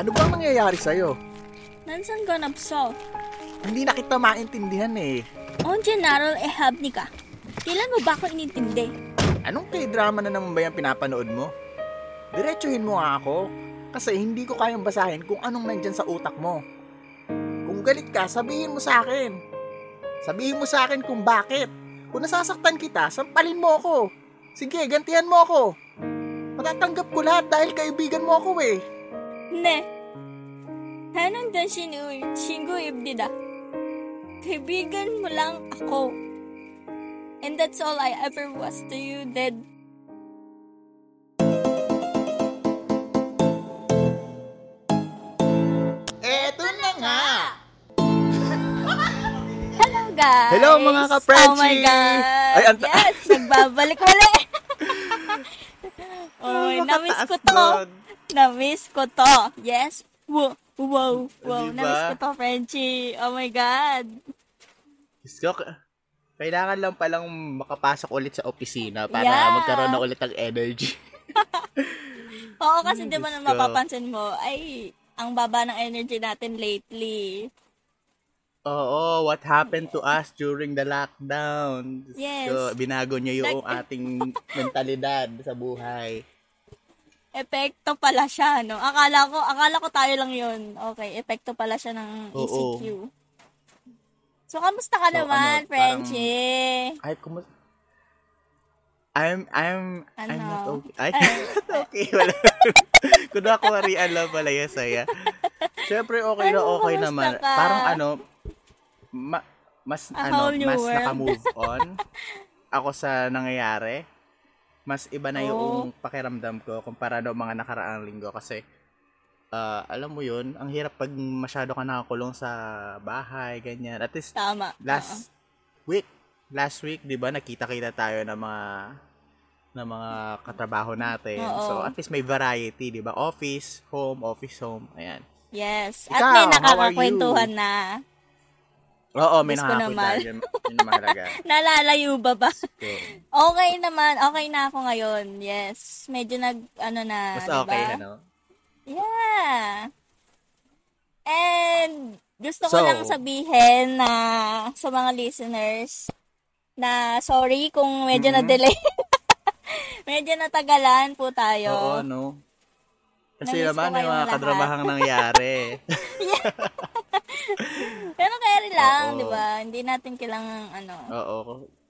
Ano bang nangyayari sa'yo? Nansan ka napso? Hindi na kita maintindihan eh. Onje naral e habni ka. Kailan mo ba ako inintindi? Anong k-drama na naman ba yung pinapanood mo? Diretsuhin mo nga ako. Kasi hindi ko kayang basahin kung anong nandyan sa utak mo. Kung galit ka, sabihin mo sa akin. Sabihin mo sa akin kung bakit. Kung nasasaktan kita, sampalin mo ako. Sige, gantihan mo ako. Matatanggap ko lahat dahil kaibigan mo ako eh. Ne. Hanon dan sinu shingu ibdida. Kaibigan mo lang ako. And that's all I ever was to you, Dad. Eto na nga! Hello, guys! Hello, mga ka-Frenchie! Oh my God! Ay, ang ta- yes! Nagbabalik muli! Oy, na-miss ko to. doon. Na-miss ko to. Yes. Wow, wow, wow. Diba? Na-miss ko to, Frenchie. Oh my God. K- kailangan lang palang makapasok ulit sa opisina para Yeah. magkaroon na ulit ng energy. Oo, kasi di ba na mapapansin mo, ay, ang baba ng energy natin lately. Oo, what happened to us during the lockdown? Yes. ko, binago niyo yung ating mentalidad sa buhay. Epekto pala siya, no? Akala ko, akala ko tayo lang yun. Okay, epekto pala siya ng Oo. ECQ. So, kamusta ka So, naman, ano, Frenchie? Ay, kumus... I'm, I'm, I'm Ano? not okay. Ay, not okay. Wala. Kung ako marian lang pala yung saya. Siyempre, okay na Ano, okay naman. ka? Parang ano, ma- mas, A ano, mas world. naka-move on ako sa nangyayari. Mas iba na Oh. yung pakiramdam ko kumpara do mga nakaraang linggo kasi ah, alam mo yun, ang hirap pag masyado ka nakakulong sa bahay, ganyan. At least Tama. last week, last week, 'di ba, nakita-kita tayo ng mga ng mga katrabaho natin. Oo. So, at least may variety, 'di ba? Office, home, office, home. Ayan. Yes. At Ikaw, may how are nakakakwentuhan na. Oo, may ko nakapunta. naman. Yun, yun ang mahalaga. Nalalayo ba ba? So, Okay naman. Okay na ako ngayon. Yes. Medyo nag, ano na, mas diba? okay, ano? Yeah. And gusto ko So- lang sabihin na sa mga listeners na sorry kung medyo Mhm. na-delay. medyo natagalan po tayo. Oo, no? Kasi Namiss naman kayong mga lahat. kadramahang nangyari. Pero carry lang, Oo. di ba? Hindi natin kailangan ano. Oo.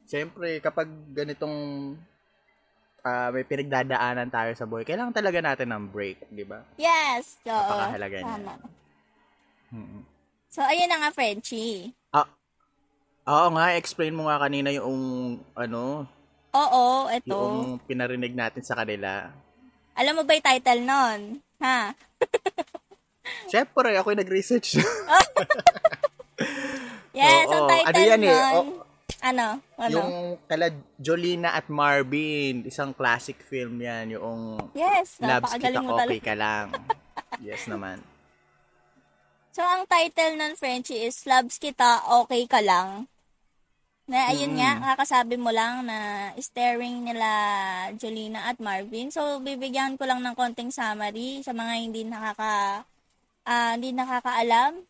Siyempre, kapag ganitong ah, may pinagdadaanan tayo sa buhay, kailangan talaga natin ng break, di ba? Yes. Oo. Napakahalaga niya. Tama. Mm-mm. So, ayun na nga, Frenchie. Ah, oo nga, explain mo nga kanina yung ano, Oo, eto. yung pinarinig natin sa kanila. Alam mo ba yung title nun? Ha? Siyempre, ako yung nag-research. Yes, Oo, ang title ano yan eh, nun. o- ano? Ano? yung kala Jolina at Marvin, isang classic film yan, yung yes, Labs kita mo okay ka lang. yes naman. So, ang title nun, Frenchie, is Labs Kita, Okay Ka Lang. Na, ayun Mm. nga, kakasabi mo lang na staring nila Jolina at Marvin. So, bibigyan ko lang ng konting summary sa mga hindi nakaka, ah, hindi nakakaalam.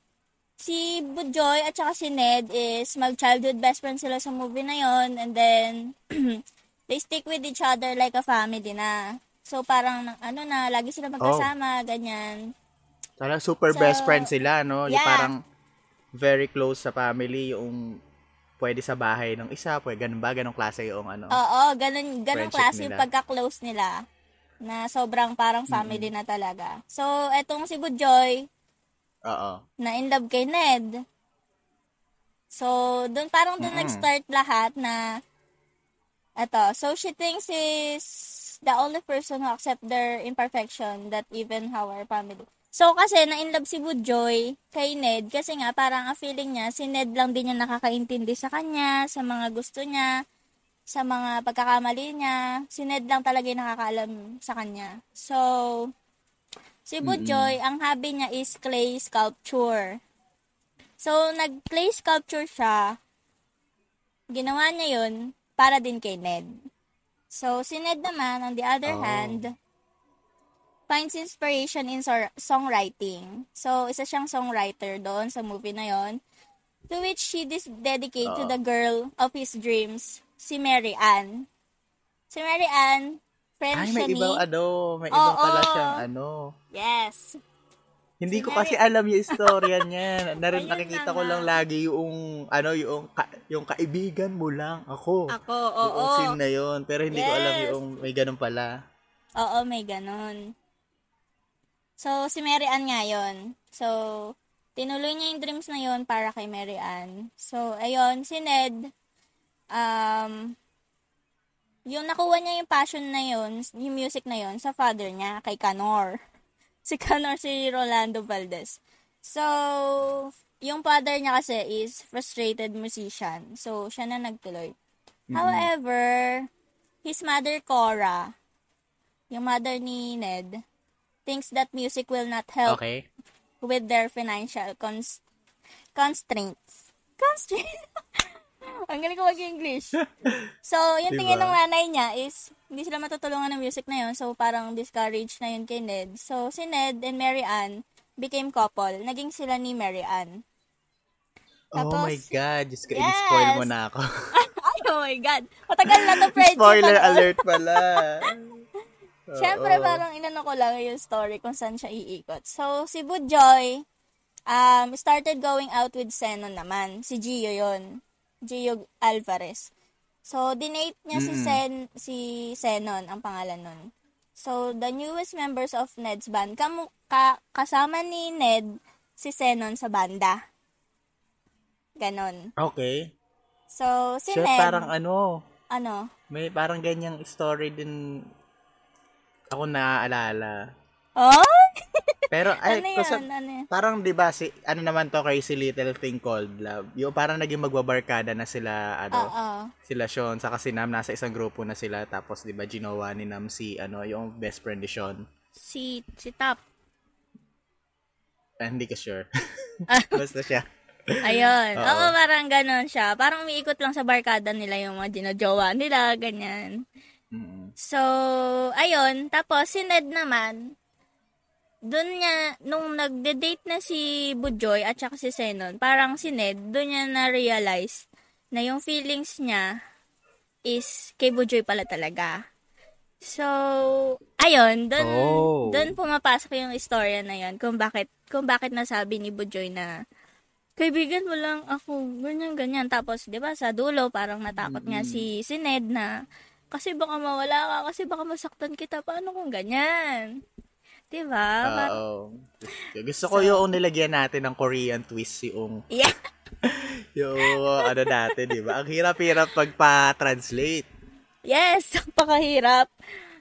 Si Bujoy at saka si Ned is mag-childhood best friend sila sa movie na yon and then they stick with each other like a family na. So, parang, ano na, lagi sila magkasama, ganyan. Talagang super So, best friend sila, no? Yung yeah. parang very close sa family, yung pwede sa bahay ng isa, pwede ganun ba? Ganong klase yung ano? Oo, ganun, ganun Friendship klase yung pagka-close nila. Na sobrang parang family na talaga. So, etong si Bujoy, Oo. na in love kay Ned. So, doon parang doon Mm-mm. nag-start lahat na eto, so she thinks is the only person who accept their imperfection that even our family. So, kasi na-in love si Bujoy kay Ned kasi nga parang ang feeling niya, si Ned lang din yung nakakaintindi sa kanya, sa mga gusto niya, sa mga pagkakamali niya. Si Ned lang talaga yung nakakaalam sa kanya. So, si Bujoy, ang hobby niya is clay sculpture. So, nag-clay sculpture siya. Ginawa niya yun para din kay Ned. So, si Ned naman, on the other Oh. hand, finds inspiration in sor- songwriting. So, isa siyang songwriter doon sa movie na yon to which he dis- dedicate to Oo. the girl of his dreams, si Mary Ann. Si Mary Ann, friend Ay, siya may ni... ibang ano, may ibang Oo. pala siyang ano. Yes. Hindi Si ko Mary- kasi alam yung istorya niya. Narin, nakikita na ko lang lagi yung, ano, yung, ka, yung kaibigan mo lang, ako. Ako, oo. Yung scene na yun. Pero hindi ko alam Yes. yung may ganun pala. Oo, may ganun. So, si Mary Ann nga yun. So, tinuloy niya yung dreams na yun para kay Mary Ann. So, ayun, si Ned, um, yung nakuha niya yung passion na yun, yung music na yun, sa father niya, kay Canor. Si Canor, si Rolando Valdez. So, yung father niya kasi is frustrated musician. So, siya na nagtuloy. However, his mother, Cora, yung mother ni Ned, thinks that music will not help Okay. with their financial cons- constraints. Constraints? Ang galing ko mag-English. So, yung tingin Diba? ng nanay niya is, hindi sila matutulungan ng music na yun. So, parang discouraged na yun kay Ned. So, si Ned and Mary Ann became couple. Naging sila ni Mary Ann. oh Tapos- my God. Diyos ko, Yes. in-spoil mo na ako. Ay, oh my God. Matagal na to, Fred. Spoiler alert pala. Siyempre, Oo. parang inano ko lang yung story kung saan siya iikot. So, si Budjoy, um, started going out with Zenon naman. Si Gio yon Gio Alvarez. So, dinate niya si Mm-mm. Sen, si Zenon, ang pangalan nun. So, the newest members of Ned's band, kamu, ka, kasama ni Ned, si Zenon sa banda. Ganon. Okay. So, si Siya Ned, parang ano, ano, may parang ganyang story din ako naaalala. oh? Pero ay, ano kasi yan? Ano yan? parang 'di ba si ano naman to Crazy Little Thing Called Love. Yung parang naging magbabarkada na sila ano, Oo. sila Sean saka si Nam nasa isang grupo na sila tapos 'di ba ginawa ni Nam si ano yung best friend ni Sean. Si, si Top. Ah, hindi ko sure. Ah. Basta siya. Ayun. Oo. Oo, parang ganon siya. Parang umiikot lang sa barkada nila yung mga ginajowa nila, ganyan. So, ayun. Tapos, si Ned naman, doon niya, nung nagde-date na si Bujoy at saka si Zenon, parang si Ned, doon niya na-realize na yung feelings niya is kay Bujoy pala talaga. So, ayun, doon Oh. doon pumapasok yung istorya na yun kung bakit kung bakit nasabi ni Bujoy na kaibigan mo lang ako, ganyan, ganyan. Tapos, di ba, sa dulo, parang natakot nga si, si Ned na, kasi baka mawala ka, kasi baka masaktan kita, paano kung ganyan? Di ba? Par- Oo. Gusto ko yung nilagyan natin ng Korean twist yung yeah. yung ano natin, 'di ba? Ang hirap-hirap pagpa-translate. Yes, napakahirap.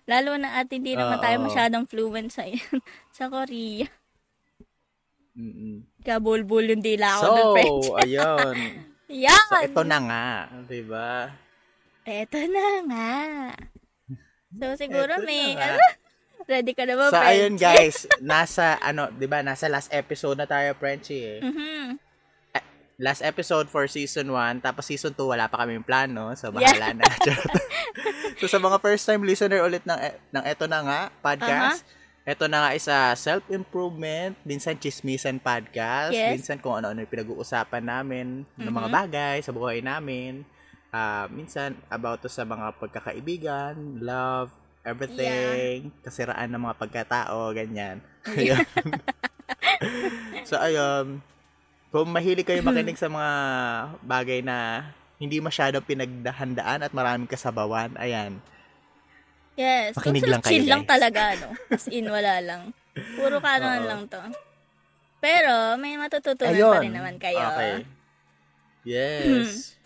Lalo na at hindi naman tayo masyadong fluent sa, sa Korea. Mm-mm. Kaya bulbul yung dila ako So, ng French. ayun. Yan! So, ito na nga, 'di ba? Eto na nga. So, siguro Eto may, ano, ready ka na ba, So, ayun guys, nasa, ano, 'di ba, nasa last episode na tayo, Frenchie. Eh. Mhm. Last episode for season 1, tapos season 2 wala pa kaming plano, so bahala na. Charot. so sa mga first time listener ulit ng e- ng eto na nga podcast, eto na nga isa self-improvement, minsan chismisan podcast, Yes. minsan kung ano-ano yung pinag-uusapan namin ng mga Mhm. bagay sa buhay namin. Ah, minsan about to sa mga pagkakaibigan, love, everything, kasiraan ng mga pagkatao, ganyan. Ayun. so ayun, kung mahilig kayo makinig sa mga bagay na hindi masyadong pinagdahandaan at maraming kasabawan, ayan. Yes. Makinig Kung lang kayo, chill lang guys. talaga, no? As in, wala lang. Puro kanon lang to. Pero, may matututunan pa rin naman kayo. Okay. Yes.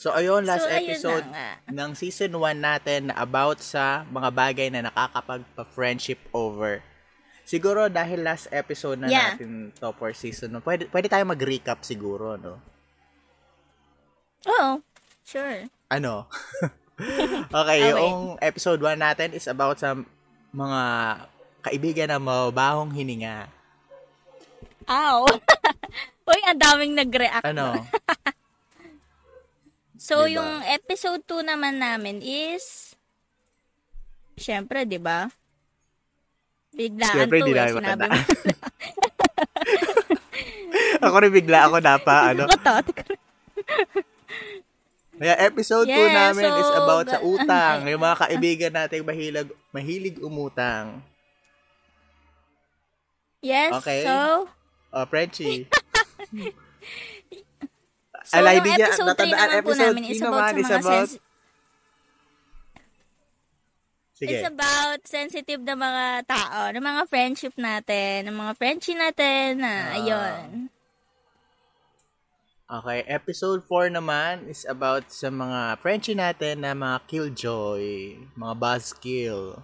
So, ayun, last so, ayun episode ng season 1 natin na about sa mga bagay na nakakapagpa-friendship over. Siguro dahil last episode na Yeah. natin to for season 1, pwede, pwede tayo mag-recap siguro, no? Oo. Sure. Ano? okay, Okay. yung episode 1 natin is about sa mga kaibigan na mabahong hininga. Ow. Uy, ang daming nag-react. Ano? So, Diba? yung episode 2 naman namin is, syempre, di ba? Biglaan Siyempre, to eh. namin Sinabi mo. ako rin bigla ako napa, ano. Kaya episode 2 Yes, namin is so, about sa utang. Yung mga kaibigan nating mahilig, mahilig umutang. Yes, Okay. so, Oh, Frenchie. So Alay, yung episode 3 natandaan naman po namin is about sa mga about- sens- Sige. It's about sensitive na mga tao, ng mga friendship natin, ng mga friendship natin, na Ah. ayun. Okay, episode 4 naman is about sa mga Frenchie natin na mga killjoy, mga buzzkill.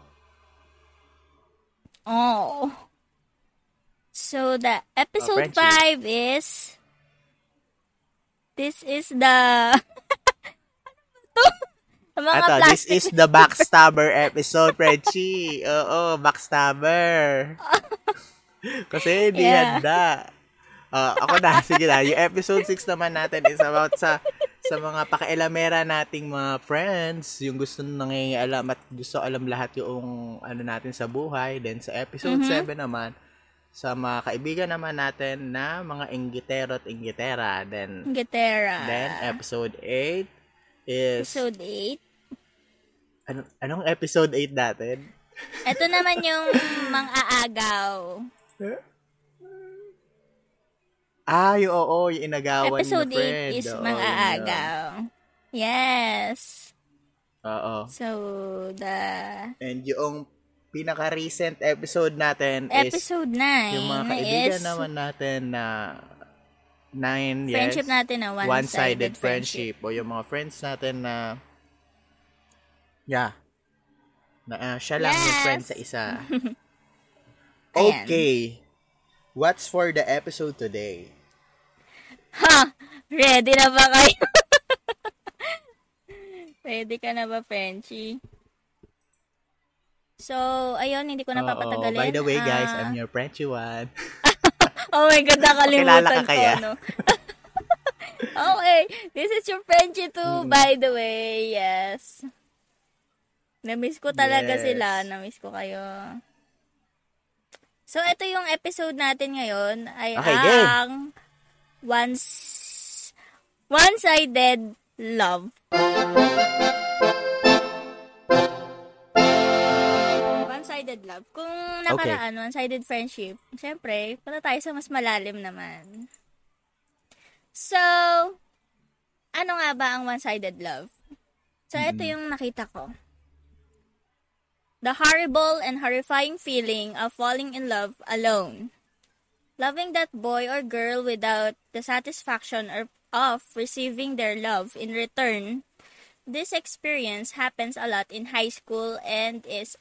Oh. So the episode Frenchie. 5 is this is the mga Ato, this plastic is the backstabber episode, Frenchie. Oo, backstabber. Kasi hindi Yeah. handa. Ah, ako na, sige na. Yung episode 6 naman natin is about sa sa mga pakialamera nating mga friends, yung gusto nangingialam at gusto alam lahat yung ano natin sa buhay. Then sa episode Mhm. 7 naman, sa mga kaibigan naman natin na mga inggitero at inggitera. Then, Gitera. then episode 8 is... Episode 8. Ano, anong episode 8 natin? Ito naman yung mang-aagaw. Ah, yung oo, yung inagawan Episode ni friend. 8 is Oo, mang-aagaw. Yes. yun yun. Oo. So, the And yung pinaka-recent episode natin is episode 9 yung mga kaibigan is naman natin na nine, yes, friendship natin na one-sided, one-sided friendship. friendship. O yung mga friends natin na yeah, na ah, siya lang yung Yes. friend sa isa. Okay. What's for the episode today? Ha! Ready na ba kayo? Ready ka na ba, Frenchie? So, ayun, hindi ko na papatagalin. By the way, guys, Ah, I'm your Frenchie one. Oh my God, nakalimutan ka ko, kaya? no? okay, this is your Frenchie too, by the way, yes. Namiss ko talaga Yes. sila, namiss ko kayo. So, ito yung episode natin ngayon ay Okay, ang once one-sided love. One-sided love. Kung nakaraan, one-sided friendship, syempre, punta tayo sa mas malalim naman. So, ano nga ba ang one-sided love? So, ito yung nakita ko. The horrible and horrifying feeling of falling in love alone. Loving that boy or girl without the satisfaction or of receiving their love in return. This experience happens a lot in high school and is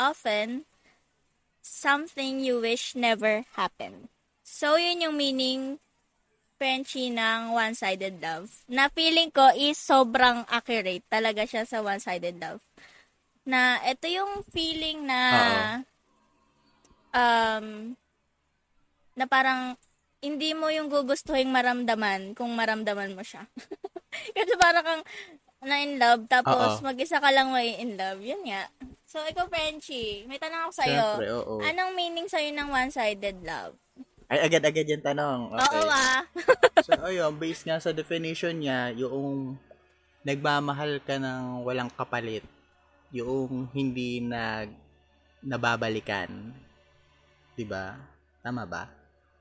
often something you wish never happened. So, yun yung meaning, Frenchie, ng one-sided love. Na feeling ko is sobrang accurate talaga siya sa one-sided love. Na ito yung feeling na um na parang hindi mo yung gugustuhin maramdaman kung maramdaman mo siya. Kasi parang kang na in love tapos Oo. mag-isa ka lang may in love. Yun nga. So, ikaw, Frenchie, may tanong ako sa'yo. Siyempre, oo. Anong meaning sa'yo ng one-sided love? Ay, agad-agad yung tanong. Okay. Oo ah. so, ayun, based nga sa definition niya, yung nagmamahal ka ng walang kapalit, yung hindi nag nababalikan. 'Di ba? Tama ba?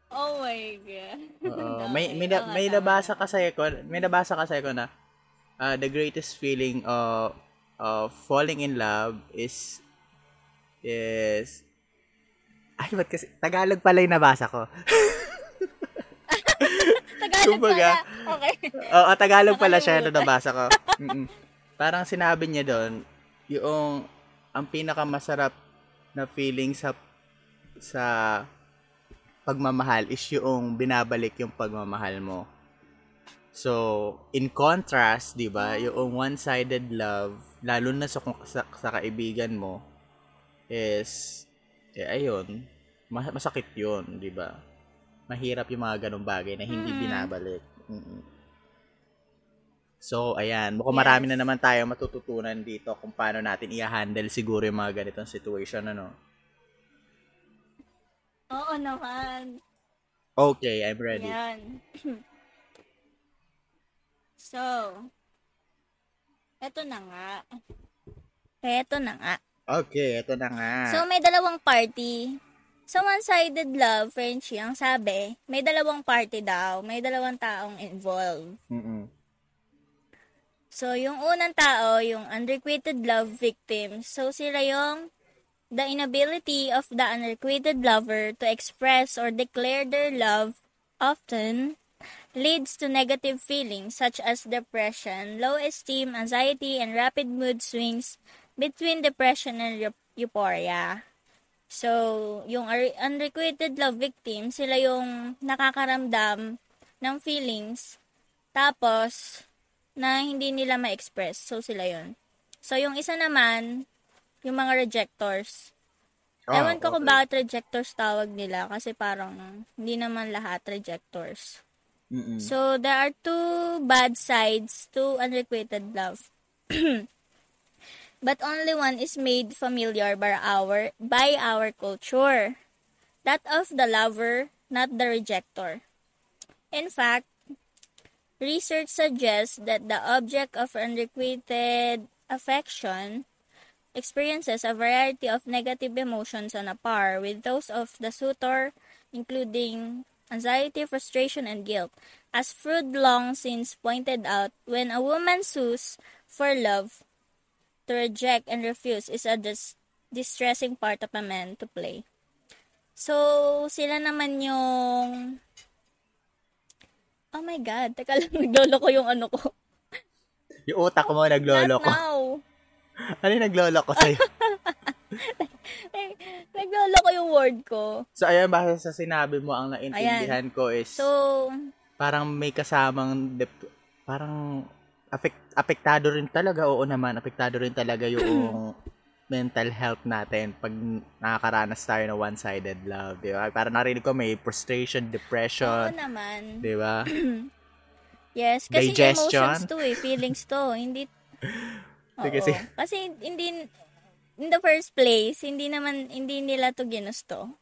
oh my God. Oo. May may, na- may nabasa kasi ko, may nabasa kasi ko na uh, the greatest feeling of of falling in love is is ay, ba't kasi, Tagalog pala yung nabasa ko. Tagalog Kumbaga, pala. Okay. Oo, Tagalog pala siya Nakalimutan. nabasa ko. Mm-mm. Parang sinabi niya doon, yung ang pinakamasarap na feeling sa sa pagmamahal is yung binabalik yung pagmamahal mo. So, in contrast, 'di ba, yung one-sided love, lalo na sa sa, sa kaibigan mo is eh ayun, mas- masakit 'yun, 'di ba? Mahirap yung mga ganung bagay na hindi Mm. binabalik. Mm-mm. So, ayan. Mukhang Yes. marami na naman tayo matututunan dito kung paano natin i-handle siguro yung mga ganitong situation, ano? Oo naman. Okay, I'm ready. Yan. so, eto na nga. Eto na nga. Okay, ito na nga. So, may dalawang party. Sa one-sided love, Frenchie, ang sabi, may dalawang party daw. May dalawang taong involved. Mm-mm. So, yung unang tao, yung unrequited love victim. So, sila yung the inability of the unrequited lover to express or declare their love often leads to negative feelings such as depression, low esteem, anxiety, and rapid mood swings between depression and eu- euphoria. So, yung unrequited love victim, sila yung nakakaramdam ng feelings tapos na hindi nila ma-express. So, sila yun. So, yung isa naman, yung mga rejectors. Ah, Ewan ko kung okay. bakit rejectors tawag nila kasi parang hindi naman lahat rejectors. Mm-mm. So, there are two bad sides to unrequited love. But only one is made familiar by our, by our culture. That of the lover, not the rejector. In fact, research suggests that the object of unrequited affection experiences a variety of negative emotions on a par with those of the suitor, including anxiety, frustration, and guilt. As Freud long since pointed out, when a woman sues for love, to reject and refuse is a dis- distressing part of a man to play. So, sila naman yung... Oh my God, teka lang, naglolo ko yung ano ko. Yung utak mo naglolo Not ko. now. Ano yung naglolo ko sa'yo? Naglolo ko yung word ko. so, ayan, base sa sinabi mo, ang naintindihan ko is, So, parang may kasamang, dep- parang, affect, apektado rin talaga, oo naman, apektado rin talaga yung mental health natin pag nakakaranas tayo ng one-sided love, di ba? Parang narinig ko may frustration, oo depression, naman. di ba? Yes, kasi Digestion? emotions to eh, feelings to. Hindi, Oo. Sige. Kasi hindi, in the first place, hindi naman, hindi nila to ginusto.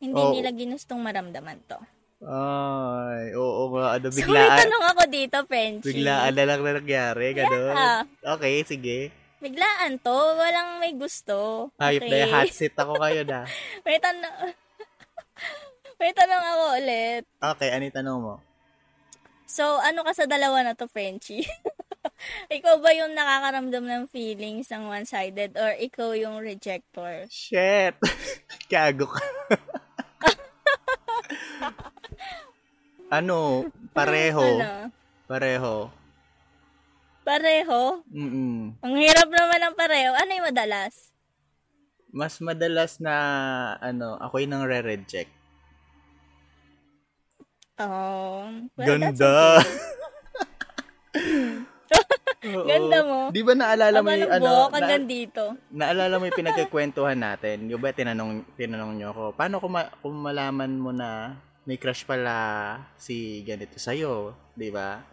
Hindi Oo. nila ginustong maramdaman to. Ay, oo nga, ano, So, may biglaan, tanong ako dito, Frenchie. biglaan na lang na nangyari, gano'n. Yeah. Okay, sige. Biglaan to, walang may gusto. Hayop na yung hot seat ako kayo na. May tanong, may tanong ako ulit. Okay, ano yung tanong mo? So, ano ka sa dalawa na to, Frenchie? ikaw ba yung nakakaramdam ng feelings ng one-sided or ikaw yung rejector? Shit! Gago ka. ano? Pareho. Ano? Pareho. Pareho? Mm-mm. Ang hirap naman ng pareho. Ano yung madalas? Mas madalas na, ano, ako yung nang re-reject. Oh, well, that's Ganda! okay. Oo. Ganda mo. Di ba naalala mo yung, ng ano, buhok na, dito. naalala mo yung pinagkikwentuhan natin? Yung ba tinanong, tinanong nyo ako, paano kung, ma- kung malaman mo na may crush pala si ganito sa'yo? Di ba?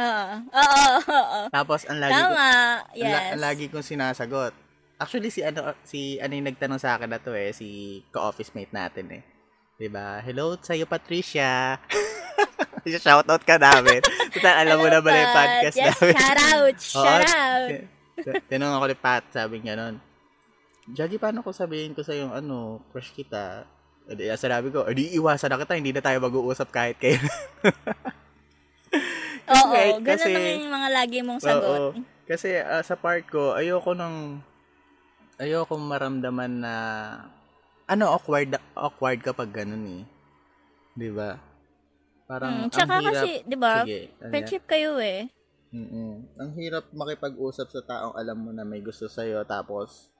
Oo. Oo, oo. Tapos, ang lagi ko, Tama. Ang, la- Yes. ang lagi kong sinasagot. Actually si ano si ano yung nagtanong sa akin na to eh, si ka-office mate natin eh. 'Di ba? Hello sa iyo Patricia. Shout out ka namin. Total alam mo na ba yung podcast yes, namin? shout out. Shout out. Tinanong ako ni Pat, sabi niya nun, Jaggy, paano ko sabihin ko sa yung ano, crush kita? Edi, sabi ko, edi iwasan na kita, hindi na tayo mag-uusap kahit kayo. Oo, Right, ganun kasi- yung mga lagi mong sagot. Oo. Kasi ah, sa part ko, ayoko nang ayoko maramdaman na ano awkward awkward kapag ganun eh. 'Di ba? Parang Hmm, tsaka ang hirap. kasi, di ba, friendship kayo eh. Mm-mm. Ang hirap makipag-usap sa taong alam mo na may gusto sa'yo tapos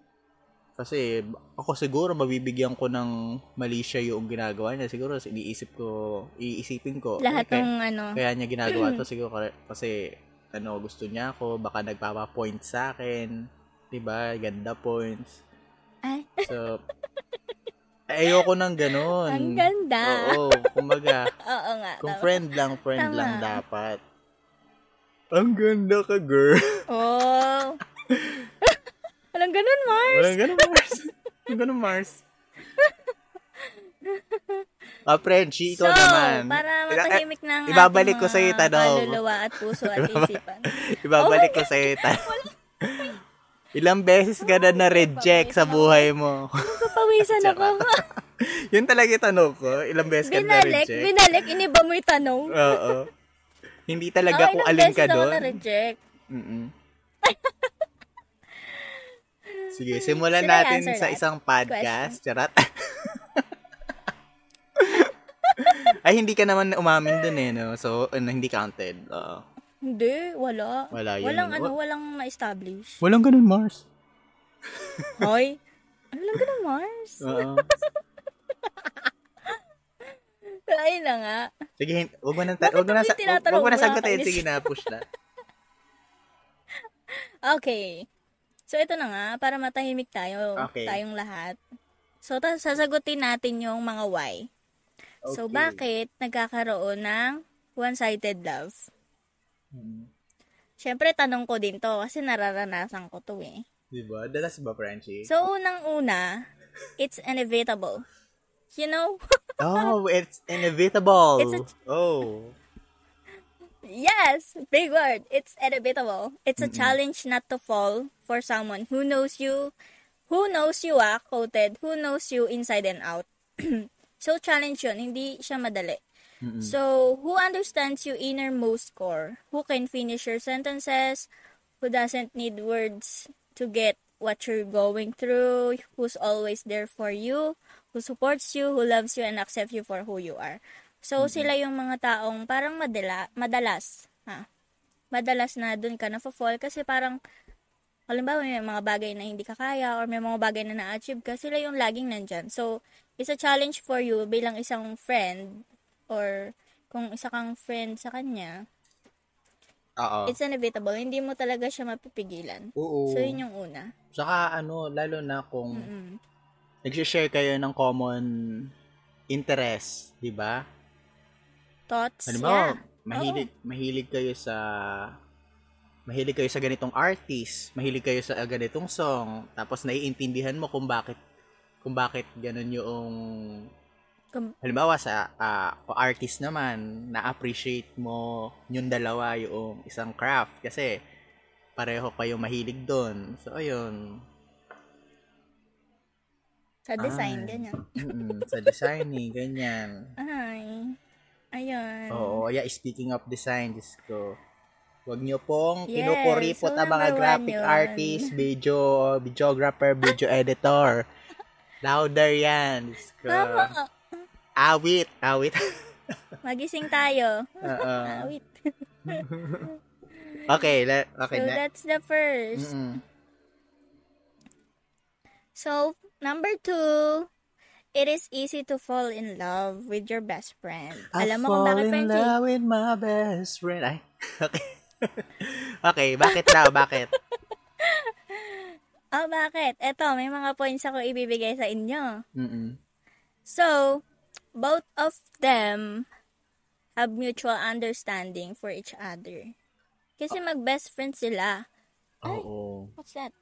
kasi ako siguro mabibigyan ko ng mali siya yung ginagawa niya. Siguro iniisip ko, iisipin ko. Lahat eh, kaya- ng ano. kaya niya ginagawa to siguro kasi ano gusto niya ako, baka nagpapa-point sa akin. 'Di ba? Ganda points. Ay, So ayoko nang ganun. ang ganda. Oo, kumbaga, Oo nga. kung tama. friend lang, friend Tama. lang dapat. Ang ganda ka, girl. Oh. Walang ganun, Mars. Walang ganun, Mars. Walang ganun, Mars. Ah, Frenchie, ikaw so, naman. para matahimik ng ibabalik ating ko yung mga tanong. kaluluwa at puso at isipan. Ibabalik ko sa'yo yung tanong. Ilang beses ka na na-reject sa buhay mo? Papawisan ako. Yun talaga yung tanong ko. Ilang beses ka binalik, na-reject? binalik, iniba mo yung tanong. Oo. Hindi talaga Oh, kung ilang alin beses ka ako doon. na-reject. Mm-mm. Sige, simulan natin sa that isang podcast. Charat. Ay, hindi ka naman umamin dun eh, no? So, ano, hindi counted. Oo. Hindi, wala. Wala yun. Walang ano, Wa- walang ma-establish. Walang ganun, Mars. Hoy. Ano lang ganun, Mars? Oo. Ay na nga. Sige, wag mo na, ta- wag mo na, Bakit sa- wag, mo tinatanong na mo? sagutin. Sige na, push na. Okay. So, ito na nga, para matahimik tayo, Okay. tayong lahat. So, ta- sasagutin natin yung mga why. So, Okay. bakit nagkakaroon ng one-sided love? Hmm. Siyempre, tanong ko din to kasi nararanasan ko to eh. Diba? Dalas ba, Frenchie? So, unang-una, it's inevitable. You know? oh, it's inevitable. It's a- oh. yes! Big word. It's inevitable. It's a challenge not to fall for someone who knows you, who knows you ah, quoted, who knows you inside and out. so, challenge yun. Hindi siya madali. So, who understands you innermost core? Who can finish your sentences? Who doesn't need words to get what you're going through? Who's always there for you? Who supports you? Who loves you and accepts you for who you are? So, sila yung mga taong parang madala, madalas, ha? Madalas na dun ka na-fall kasi parang, halimbawa may mga bagay na hindi ka kaya or may mga bagay na na-achieve ka, sila yung laging nandyan. So, it's a challenge for you bilang isang friend or kung isa kang friend sa kanya, Oo. it's inevitable. Hindi mo talaga siya mapipigilan. Oo. So, yun yung una. Saka ano, lalo na kung Mm. nag-share kayo ng common interest, di ba? Thoughts? Halimbawa, yeah. mahilig, mahilig kayo sa mahilig kayo sa ganitong artist, mahilig kayo sa ganitong song, tapos naiintindihan mo kung bakit kung bakit ganun yung halimbawa sa ah, kung artist naman, na-appreciate mo yung dalawa yung isang craft kasi pareho kayo mahilig doon. So ayun, Sa design, Ay. ganyan. Mm, sa designing, ganyan. Ay. Ayun. Oo, yeah, speaking of design, Diyos ko. Huwag niyo pong Yes, kinukuripot so ang mga graphic yun. artist, video, videographer, video editor. Louder yan. Diyos ko. Tama. Awit, awit. Magising tayo. Oo. Wait. okay, le- okay so, na. that's the first. Mm-mm. So, number two, it is easy to fall in love with your best friend. I Alam mo kung bakit, fall in love with my best friend. Ay, okay. okay, bakit daw? Bakit? Oh, bakit? Eto, may mga points ako ibibigay sa inyo. Mm-mm. So, both of them have mutual understanding for each other. Kasi mag-best friend sila. Oo. What's that?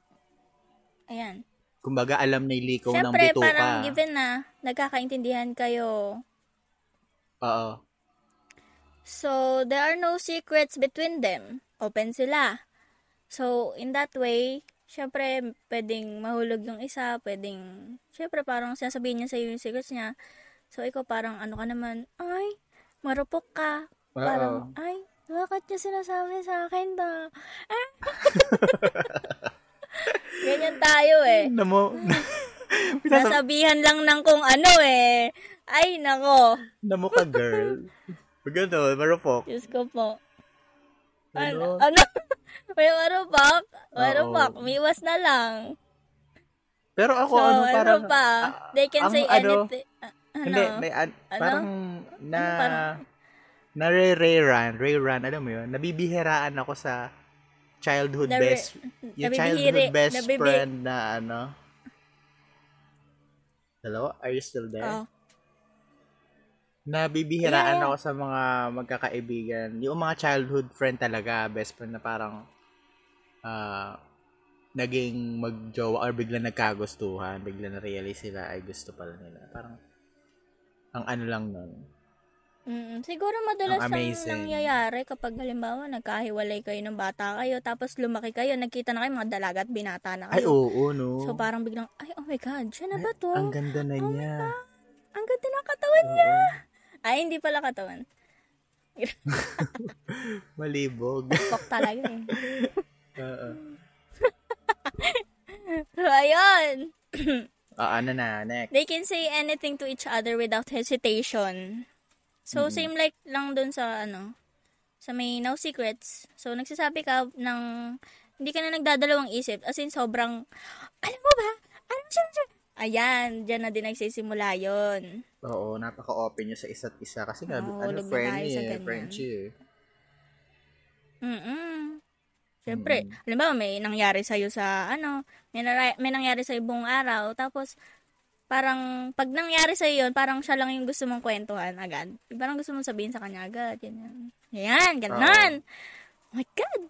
Ayan. Kumbaga, alam na ilikaw ng Siyempre, bituka. parang given na nagkakaintindihan kayo. Oo. So, there are no secrets between them. Open sila. So, in that way, syempre, pwedeng mahulog yung isa, pwedeng, syempre, parang sinasabihin niya sa'yo yung secrets niya. So, ikaw parang, ano ka naman, ay, marupok ka. Oo. Parang, ay, bakit niya sinasabi sa akin to? Ah. Ganyan tayo eh. Namo. Nasabihan lang ng kung ano eh. Ay, nako. Namo ka, girl. Gano'n, marupok. Diyos ko po. Ano? Ano? ano? May? Marupak. Oo. Miwas na lang. Pero ako, So, ano, ano, parang... pa? ah, They can ang say ano, anything. Ah, ano? Hindi, may, an- Ano? parang, na, Ano parang- na rerun, rerun, alam mo yun, nabibihiraan ako sa childhood Nabi- best, yung childhood best nabibi- friend na ano. Hello? Are you still there? Oh. Nabibihiraan Yeah. ako sa mga magkakaibigan. Yung mga childhood friend talaga, best friend na parang ah naging magjowa or bigla nagkagustuhan, bigla na realize sila ay gusto pala nila. Parang Ang ano lang nun. Mm, siguro madalas Ang amazing. nangyayari kapag halimbawa nagkahiwalay kayo ng bata kayo tapos lumaki kayo, nagkita na kayo mga dalaga at binata na Ay, kayo. oo, no. So parang biglang, ay oh my god, siya na ba to? Ang ganda na Oh niya. Ang ganda ng katawan niya. Ay, hindi pala katawan. Malibog. Fuck talaga eh. Oo. So, ayun. Ah, ano na, next. They can say anything to each other without hesitation. So, same like lang dun sa, ano, sa may no secrets. So, nagsasabi ka ng, hindi ka na nagdadalawang isip. As in, sobrang, alam mo ba? Alam mo siya, siya. Ayan, dyan na din nagsisimula yon Oo, napaka-open niya sa isa't isa. Kasi nga, Oo, ano, friendly eh. Friendship eh. Mm-mm. Siyempre, alam ba, may nangyari sa'yo sa, ano, may, nara- may nangyari sa'yo buong araw, tapos, parang, pag nangyari sa'yo yun, parang siya lang yung gusto mong kwentuhan agad. Parang gusto mong sabihin sa kanya agad, yan, yan, ganun. Oh my God.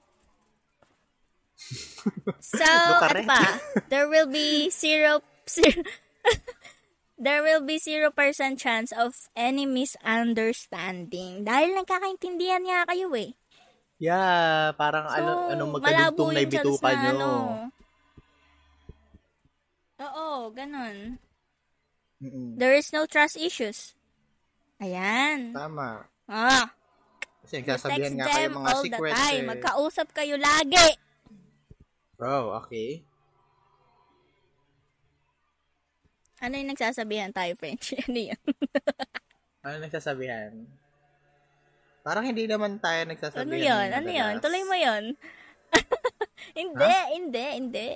So, ano pa, there will be zero, zero there will be 0% chance of any misunderstanding. Dahil nagkakaintindihan nga kayo eh. Yeah, parang ano, ano malabo magkadugtong na ibitukan nyo. ano. Oo, ganun. Mm-mm. There is no trust issues. Ayan. Tama. Ah, Kasi nagsasabihan nga kayo mga all the secrets time. eh. Magkausap kayo lagi. Bro, okay. Ano yung nagsasabihan tayo, French? Ano yun? Ano nagsasabihan? Parang hindi naman tayo nagsasabihan. Ano yun? Ano yun? Tuloy mo yun. hindi, hindi, hindi.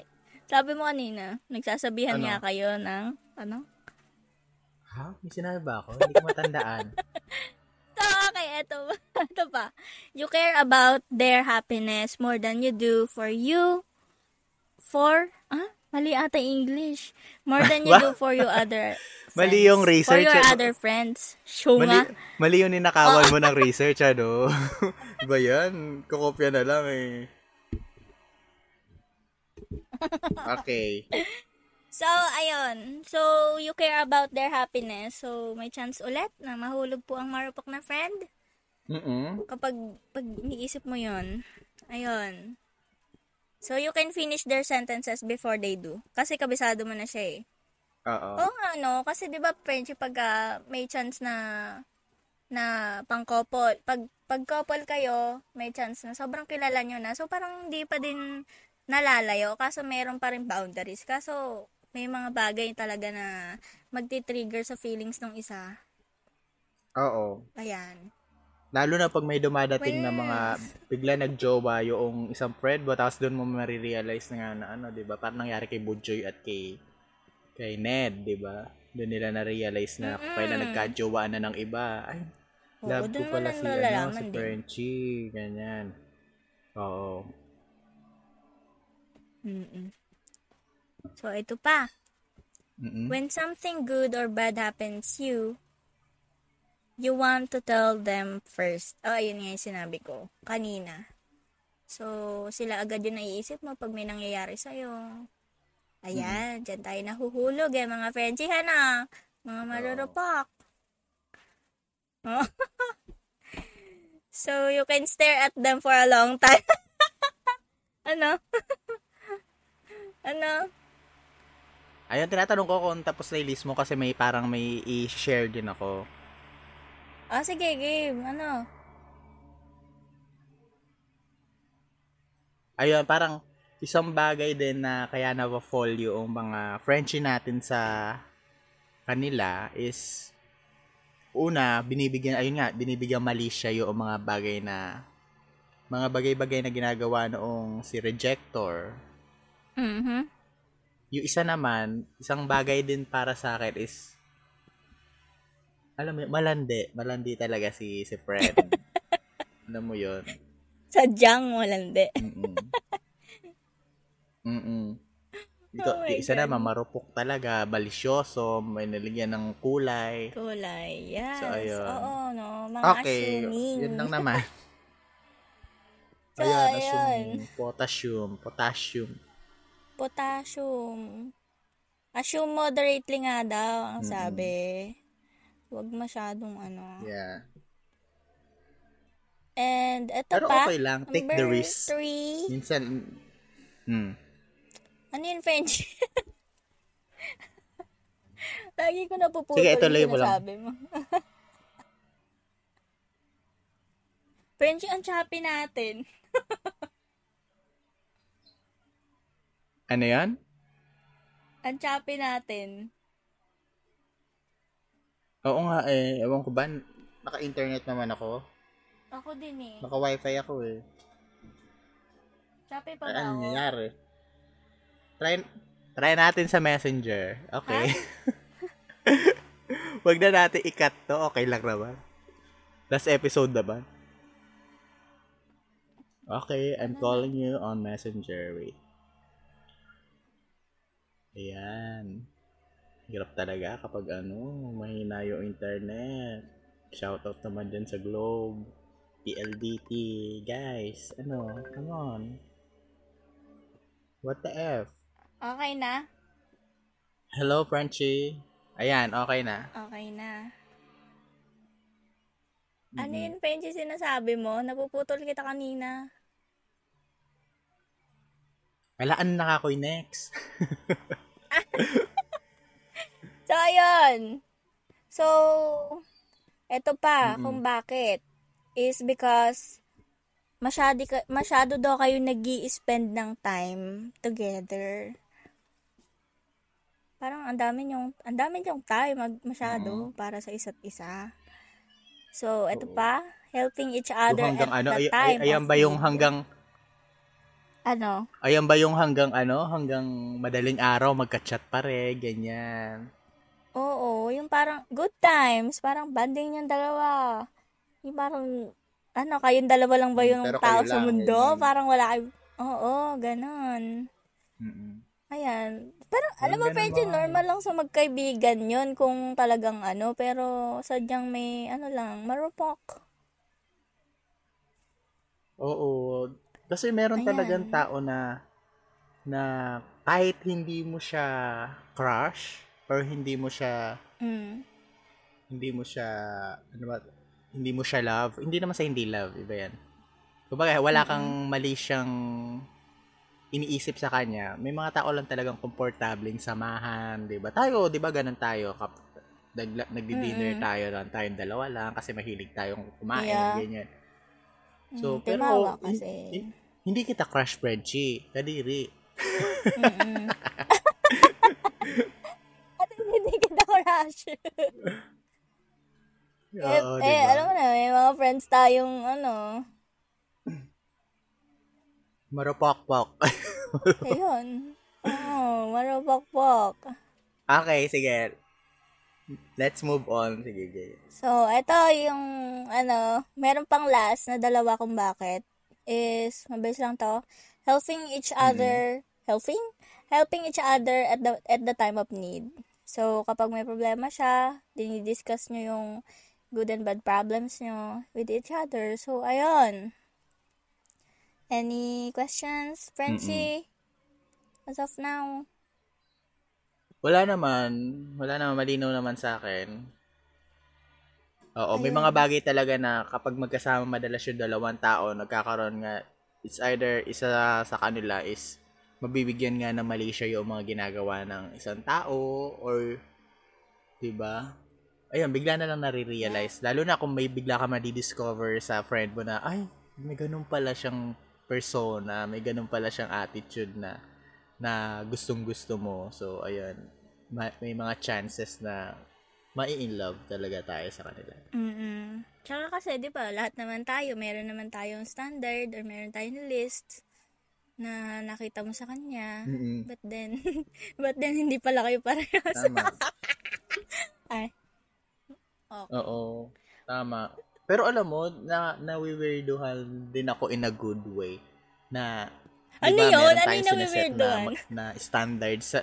Sabi mo kanina, nagsasabihan Ano? nga kayo ng, ano? Ha? May sinabi ba ako? Hindi ko matandaan. So, okay, eto, eto pa. You care about their happiness more than you do for you, for, ah, mali ata yung English. More than you do for your other friends. Mali yung For research. your eh. other friends. Show mali, nga. mali yung ninakawan mo ng research, ano? Iba yan? Kukopya na lang eh. Okay. So, ayun. So, you care about their happiness. So, may chance ulit na mahulog po ang marupok na friend. Mm-mm. Kapag pag iniisip mo yon ayun. So, you can finish their sentences before they do. Kasi kabisado mo na siya eh. Oo. Oo nga, no? Kasi di ba, friendship, pag ah, may chance na na pang couple, pag, pag couple kayo, may chance na sobrang kilala nyo na. So, parang hindi pa din nalalayo. Kaso, meron pa rin boundaries. Kaso, may mga bagay talaga na magti-trigger sa feelings ng isa. Oo. Ayan. Lalo na pag may dumadating na Well, mga bigla nagjowa yung isang friend mo tapos doon mo marirealize na nga na ano, 'di ba? Parang nangyari kay Budjoy at kay kay Ned, 'di ba? Doon nila na-realize na Mm-mm. kailan nagkajowaan na ng iba. Ay, Oo, love ko pala na si ano, si. Frenchie, ganyan. Oo. Mm-mm. So, ito pa. Mm-mm. When something good or bad happens you, you want to tell them first. Oh, ayun nga yung sinabi ko kanina. So, sila agad yung naiisip mo pag may nangyayari sa'yo. Ayan, dyan tayo nahuhulog eh, mga Frenchie na. Mga marurupak. Oh. so, you can stare at them for a long time. ano? ano? Ayun, tinatanong ko kung tapos na list mo kasi may parang may i-share din ako. Ah, sige, game. Ano? Ayun, parang isang bagay din na kaya na-fall yung mga Frenchie natin sa kanila is una, binibigyan, ayun nga, binibigyan mali siya yung mga bagay na mga bagay-bagay na ginagawa noong si Rejector. Mhm. Yung isa naman, isang bagay din para sa akin is alam mo, malandi. Malandi talaga si si Fred. alam mo yun. Sadyang walandi. Mm-mm. Mm-mm. Ito, Oh yung isa God. naman, marupok talaga, balisyoso, may naligyan ng kulay. Kulay. Yes. So, ayun. Oo, no. Mga Okay, assuming. yun lang naman. So, Ayun, ayun. assuming. Potassium, potassium. Potassium. Assume moderately nga daw, ang sabi. Wag masyadong ano. Yeah. And ito Pero pa. okay lang. Take the number risk. Three. Minsan, hmm. Ano yun, French? Lagi ko napuputol Sige, yung mo lang. sinasabi mo. Frenchie, ang choppy natin. Ano yan? Ang choppy natin. Oo nga eh. Ewan ko ba? Naka-internet naman ako. Ako din eh. Naka-wifi ako eh. Choppy pa ba ano ako? nangyayari? Try, try natin sa messenger. Okay? Wag na natin i-cut to. Okay lang naman. Last episode naman. Okay, I'm calling you on messenger. Wait. Ayan. Hirap talaga kapag ano, mahina yung internet. Shoutout naman dyan sa Globe. PLDT. Guys, ano, come on. What the F? Okay na? Hello, Frenchie. Ayan, okay na. Okay na. Ano yun, Frenchie, sinasabi mo? Napuputol kita kanina. Walaan na ako next. So, ayun. So, eto pa, kung bakit. Is because, masyado, masyado daw kayo nag spend ng time together. Parang ang dami yung ang dami yung time mag, masyado para sa isa't isa. So, eto Oo. pa, helping each Yung other hanggang at ano, the ay, ay, time ayan ba yung hanggang, Ano? ayan ba yung hanggang ano, hanggang madaling araw magka-chat pare, ganyan. Oo, yung parang good times, parang banding yung dalawa. Yung parang, ano, kayong dalawa lang ba Mm, yung pero tao sa lang, mundo? ganyan. Parang wala kayo, oo, ganon. Mm-mm. Ayan. Pero, alam mo, ganun pwede ba? normal lang sa magkaibigan yun kung talagang ano, pero sadyang may, ano lang, marupok. Oo. Kasi meron Ayan. talagang tao na na kahit hindi mo siya crush or hindi mo siya Mm. hindi mo siya ano ba hindi mo siya love hindi naman sa hindi love iba yan kumbaga wala kang mali siyang iniisip sa kanya may mga tao lang talagang komportableng samahan di ba tayo di ba ganun tayo kap nag nagdi-dinner Mm-mm. tayo lang tayong dalawa lang kasi mahilig tayong kumain Yeah. ganyan so Mm, pero kasi. hin- hindi kita crush Frenchie kadiri. At hindi kita crush. eh, Oo, eh, diba? alam mo na, may mga friends tayong, ano, marupok-pok Ayun. Oo, marupok-pok. okay sige let's move on sige sige So, ito yung, ano, meron pang last na dalawa kung bakit is, mabilis lang to, helping each other, helping? Helping each other at the, at the time of need. So, kapag may problema siya, dinidiscuss nyo yung good and bad problems nyo with each other. So, ayun. Any questions, Frenchie? As of now? Wala naman. Wala naman. Malinaw naman sa akin. Oo, may mga bagay talaga na kapag magkasama madalas yung dalawang tao, nagkakaroon nga, it's either isa sa kanila is mabibigyan nga ng mali siya yung mga ginagawa ng isang tao or 'di ba? Ayun, bigla na lang nare-realize. Lalo na kung may bigla ka ma-discover sa friend mo na, ay, may ganun pala siyang persona, may ganun pala siyang attitude na na gustong-gusto mo. So, ayun, ma- may mga chances na mai-in love talaga tayo sa kanila. Mm-mm. Tsaka kasi, di ba, lahat naman tayo, meron naman tayong standard or meron tayong list na nakita mo sa kanya. Mm-mm. But then, but then, hindi pala kayo parehas. Tama. Ay. Oo. Tama. Pero alam mo, na nawiwirduhan din ako in a good way. Na, di Ano yun? Ano yung sineset nawiwirduhan? Na, na standard sa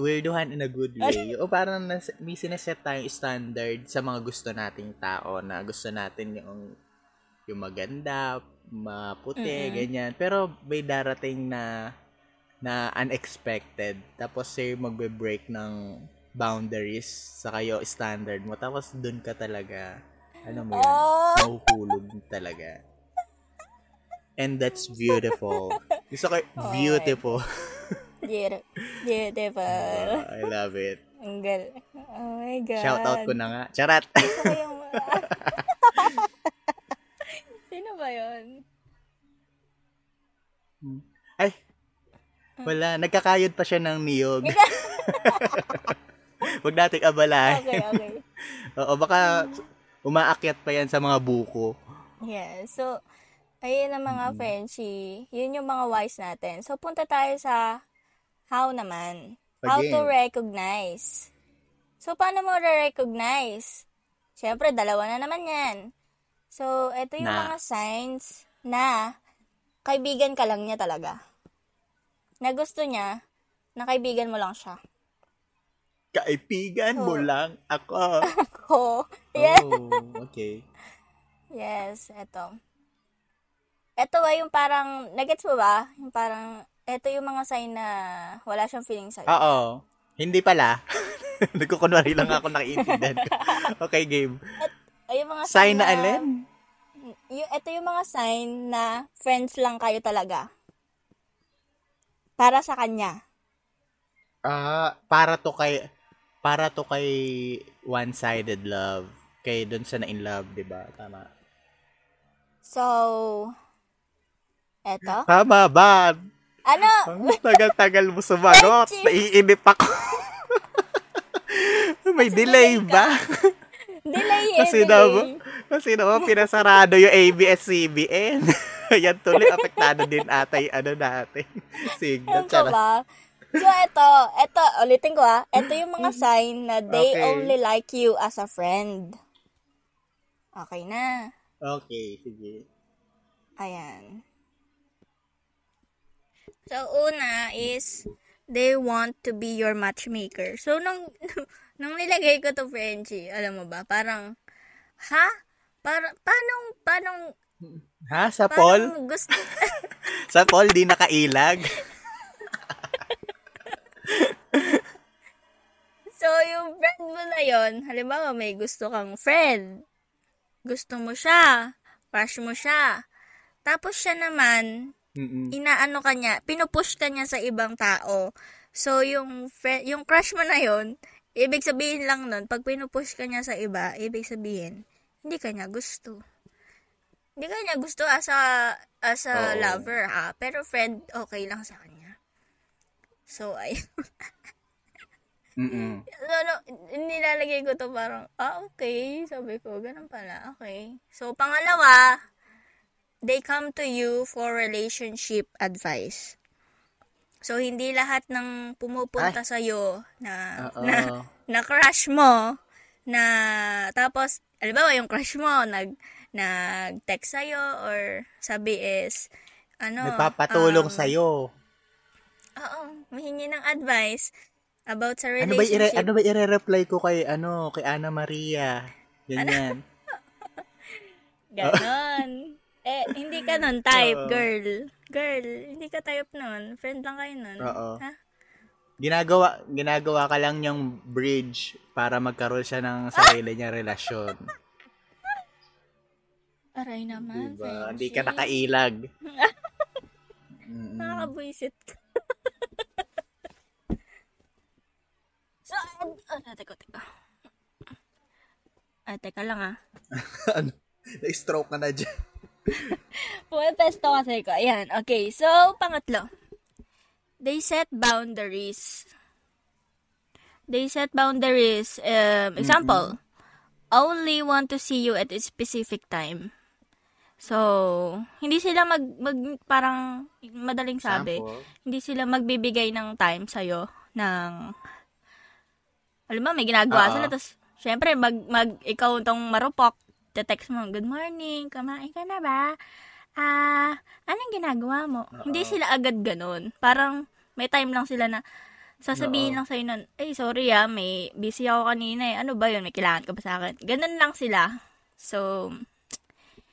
weirduhan in a good way. o parang nas, may sineset tayong standard sa mga gusto nating tao na gusto natin yung yung maganda, maputi, Mm-mm. ganyan. Pero may darating na na unexpected. Tapos yung magbe-break ng boundaries sa kayo standard mo. Tapos dun ka talaga, ano mo yun, Oh, mahuhulog talaga. And that's beautiful. Gusto ko, Oh beautiful. beautiful. Beautiful. Uh, I love it. Ang gal. Oh my God. Shout out ko na nga. Charat! Sino ba yun? Ay, wala. Nagkakayod pa siya ng niyog. Huwag nating abalahin. Okay, okay. Oo, baka umaakyat pa yan sa mga buko. Yeah, so, ayun ang mga Frenchie. Yun yung mga wise natin. So, punta tayo sa how naman. How to Again. recognize. So, paano mo re-recognize? Siyempre, dalawa na naman yan. So, ito yung Na. mga signs na kaibigan ka lang niya talaga. Na gusto niya, na kaibigan mo lang siya. Kaibigan mo Oo. lang ako. Ko. Yeah. Oh, okay. Yes, eto. Eto ba yung parang, nagets mo ba? Yung parang, eto yung mga sign na wala siyang feeling sa'yo. Oo. Hindi pala. Nagkukunwari lang ako nakiintindihan ko. Okay, game. Ay, yung mga Sign na alin? Yung, eto yung mga sign na friends lang kayo talaga. Para sa kanya. Ah, para to kay para to kay one-sided love. Kay dun sa na in love, 'di ba? Tama. So, eto. Tama ba? Ano? Ang tagal-tagal mo sumagot. Naiinip ako. May delay ba? Delay eh, Kasi naman, kasi naman pinasarado yung ABS-CBN. Yan tuloy, apektado din ata yung ano natin. Signal. Ano ba? So, eto, eto, ulitin ko ah. Eto yung mga sign na they Okay. only like you as a friend. Okay na. Okay, sige. Ayan. So, una is, they want to be your matchmaker. So, nung, nung nilagay ko to Frenchie, alam mo ba, parang, ha? Para, paano, paano, Ha? Sa Paul? gusto, Sa Paul, di nakailag? so, yung friend mo na yon halimbawa, may gusto kang friend, gusto mo siya, crush mo siya, tapos siya naman, Mm-mm. inaano ka niya, pinupush ka niya sa ibang tao. So, yung, fre- yung crush mo na yon ibig sabihin lang nun, pag pinupush ka niya sa iba, ibig sabihin, hindi ka niya gusto. Hindi ka niya gusto as a, as a Oo. lover, ha? Pero friend, okay lang sa kanya. So, ay, Mm-mm. no, no, nilalagay ko to parang, ah, okay. Sabi ko, ganun pala, okay. So, pangalawa, they come to you for relationship advice. So, hindi lahat ng pumupunta sa'yo na, na, na crush mo, na, tapos, alam yung crush mo, nag, nag-text sa'yo, or sabi is, ano, Nagpapatulong um, sa'yo. Oo, mahingi ng advice about sa Ano ba, ire, relationship. ano ba ire-reply ko kay, ano, kay Ana Maria? Ganyan. Ganon. Eh, hindi ka nun type, Oo. girl. Girl, hindi ka type nun. Friend lang kayo nun. Oo. Ha? Ginagawa, ginagawa ka lang niyang bridge para magkaroon siya ng sarili niyang relasyon. Aray naman, Diba? Hindi ka nakailag. Nakakabuisit ka. so, ano, ano, teka, teka. Ah, teka lang ah. ano? Na-stroke ka na dyan. Pumepesto kasi ko. Ayan, okay. So, pangatlo. They set boundaries. They set boundaries. Um, example, only want to see you at a specific time. So, hindi sila mag, mag parang, madaling sabi, Sample. hindi sila magbibigay ng time sa'yo ng, alam mo, may ginagawa Oo. sila, tapos, syempre, mag, mag, ikaw tong marupok, te-text mo, good morning, kumain ka na ba? Ah, anong ginagawa mo? Hindi sila agad ganun. Parang, may time lang sila na, sasabihin Oo. lang sa'yo nun, eh, sorry ah, may busy ako kanina eh. Ano ba yun? May kailangan ka ba sa akin? Ganun lang sila. So,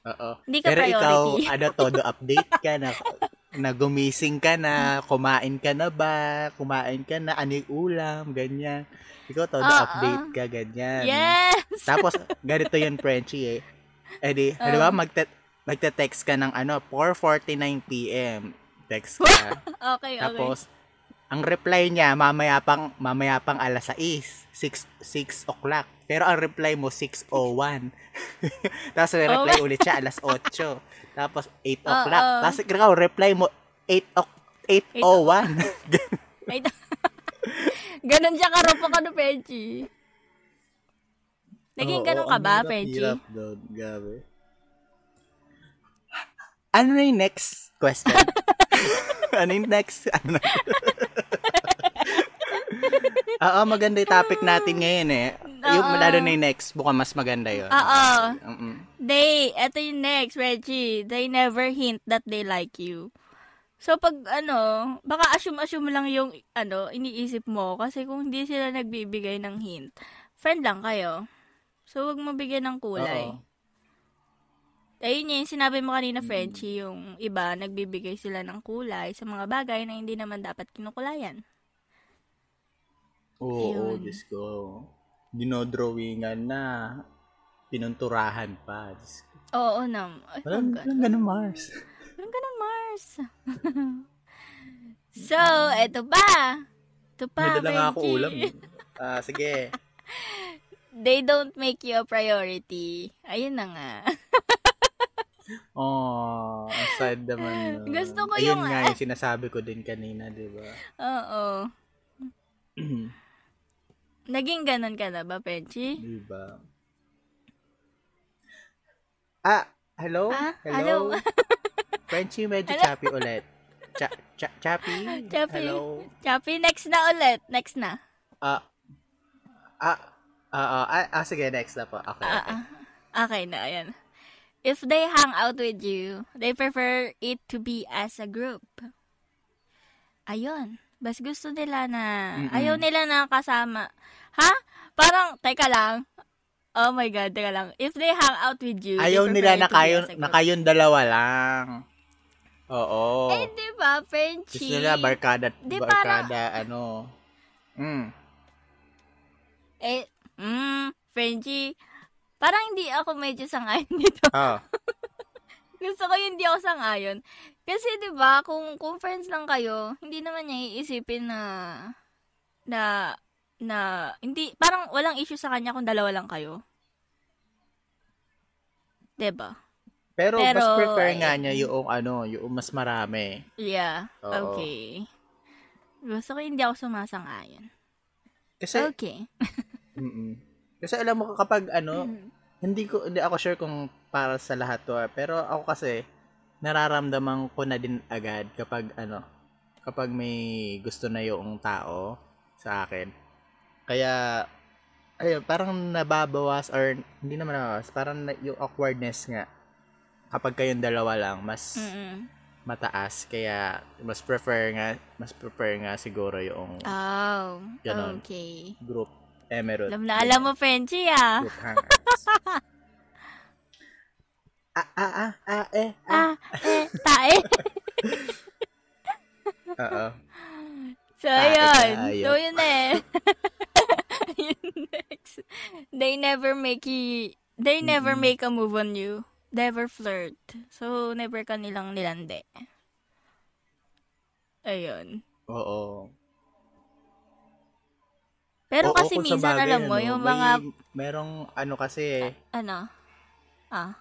Oo. Hindi ka Pero ikaw, priority. ano, todo update ka na. na gumising ka na, kumain ka na ba, kumain ka na, ano yung ulam, ganyan. Ikaw to, Oo. update ka, ganyan. Yes! Tapos, ganito yun, Frenchie eh. Eh di, di ba, magte- magte-text ka ng ano, 4.49pm. Text ka. Okay, okay. Tapos, ang reply niya, mamaya pang, mamaya pang alas 6. 6, 6 o'clock. Pero ang reply mo, 6.01. Tapos, reply ulit siya, alas 8. Tapos, 8 o'clock. Oo. Tapos, ikaw, reply mo, 8 o'clock. 8.01. Wait. Ganon siya karupo ka no, Pechi. Naging Oo, ganon ka ba, Pechi? Hirap doon, gabi. Ano na yung next question? ano yung next? Ano? Oo, maganda yung topic natin ngayon eh. Yung Oo. lalo na yung next, mukhang mas maganda yun. Oo. They, eto yung next, Reggie. They never hint that they like you. So, pag ano, baka assume-assume lang yung, ano, iniisip mo. Kasi kung hindi sila nagbibigay ng hint, friend lang kayo. So, wag mo bigyan ng kulay. Oo. Ayun yung sinabi mo kanina, Frenchie, yung iba, nagbibigay sila ng kulay sa mga bagay na hindi naman dapat kinukulayan. Oo, Ayun. Diyos ko. Dinodrawingan na. Pinunturahan pa. Diyos ko. Oo, nam. Ay, Walang, ang walang ganun, Mars. Walang ganun, Mars. so, eto pa. Ito pa, May dala nga ako ulam. Ah, sige. They don't make you a priority. Ayun na nga. Oh, ang sad naman. nun. Gusto ko Ayun yung- nga yung sinasabi ko din kanina, di ba? Oo. Naging ganun ka na ba, Penchi? di ba? Ah, hello? Ah, hello? hello? Frenchie, medyo choppy ulit. Cha cha choppy? Chappy. Hello? Chappy, next na ulit. Next na. Ah, ah, ah, ah, ah, sige, next na po. Okay, Ah, okay. ah. Okay na, ayan. If they hang out with you, they prefer it to be as a group. Ayun. Bas gusto nila na, Mm-mm. ayaw nila na kasama. Ha? Parang, teka lang. Oh my God, teka lang. If they hang out with you, Ayaw nila na kayo, na kayong dalawa lang. Oo. Eh, di ba, Frenchie? Gusto nila barkada, Di, barkada, ano. Mm. Eh, mm, Frenchie, parang hindi ako medyo sangayon dito. Oh. Gusto ko yung hindi ako sangayon. Kasi 'di ba, kung kung friends lang kayo, hindi naman niya iisipin na na na hindi parang walang issue sa kanya kung dalawa lang kayo. 'Di ba? Pero, Pero, mas prefer nga niya yung ano, yung mas marami. Yeah. Oo. Okay. Gusto ko hindi ako sumasang-ayon. Kasi, Okay. Kasi alam mo kapag ano, Mm. hindi ko hindi ako sure kung para sa lahat to, ah. pero ako kasi nararamdaman ko na din agad kapag ano, kapag may gusto na yung tao sa akin. Kaya ayun, parang nababawas or hindi naman nababawas, parang yung awkwardness nga kapag kayong dalawa lang mas Mm-mm. mataas kaya mas prefer nga mas prefer nga siguro yung Oh, Ganon. okay. group emerald. Alam na alam mo, Frenchie, ah. Group hangers. ah, ah, ah, ah, eh, ah. Ah, eh, tae. Oo. So, Tae ayun. tayo. So, yun na eh. Yun next. They never make you, they never Mm-mm. make a move on you. Never flirt. So, never ka nilang nilande. Ayun. Oo. Pero Oo, kasi minsan, bagay, alam mo, ano, yung may- mga, merong ano kasi, ano, ah,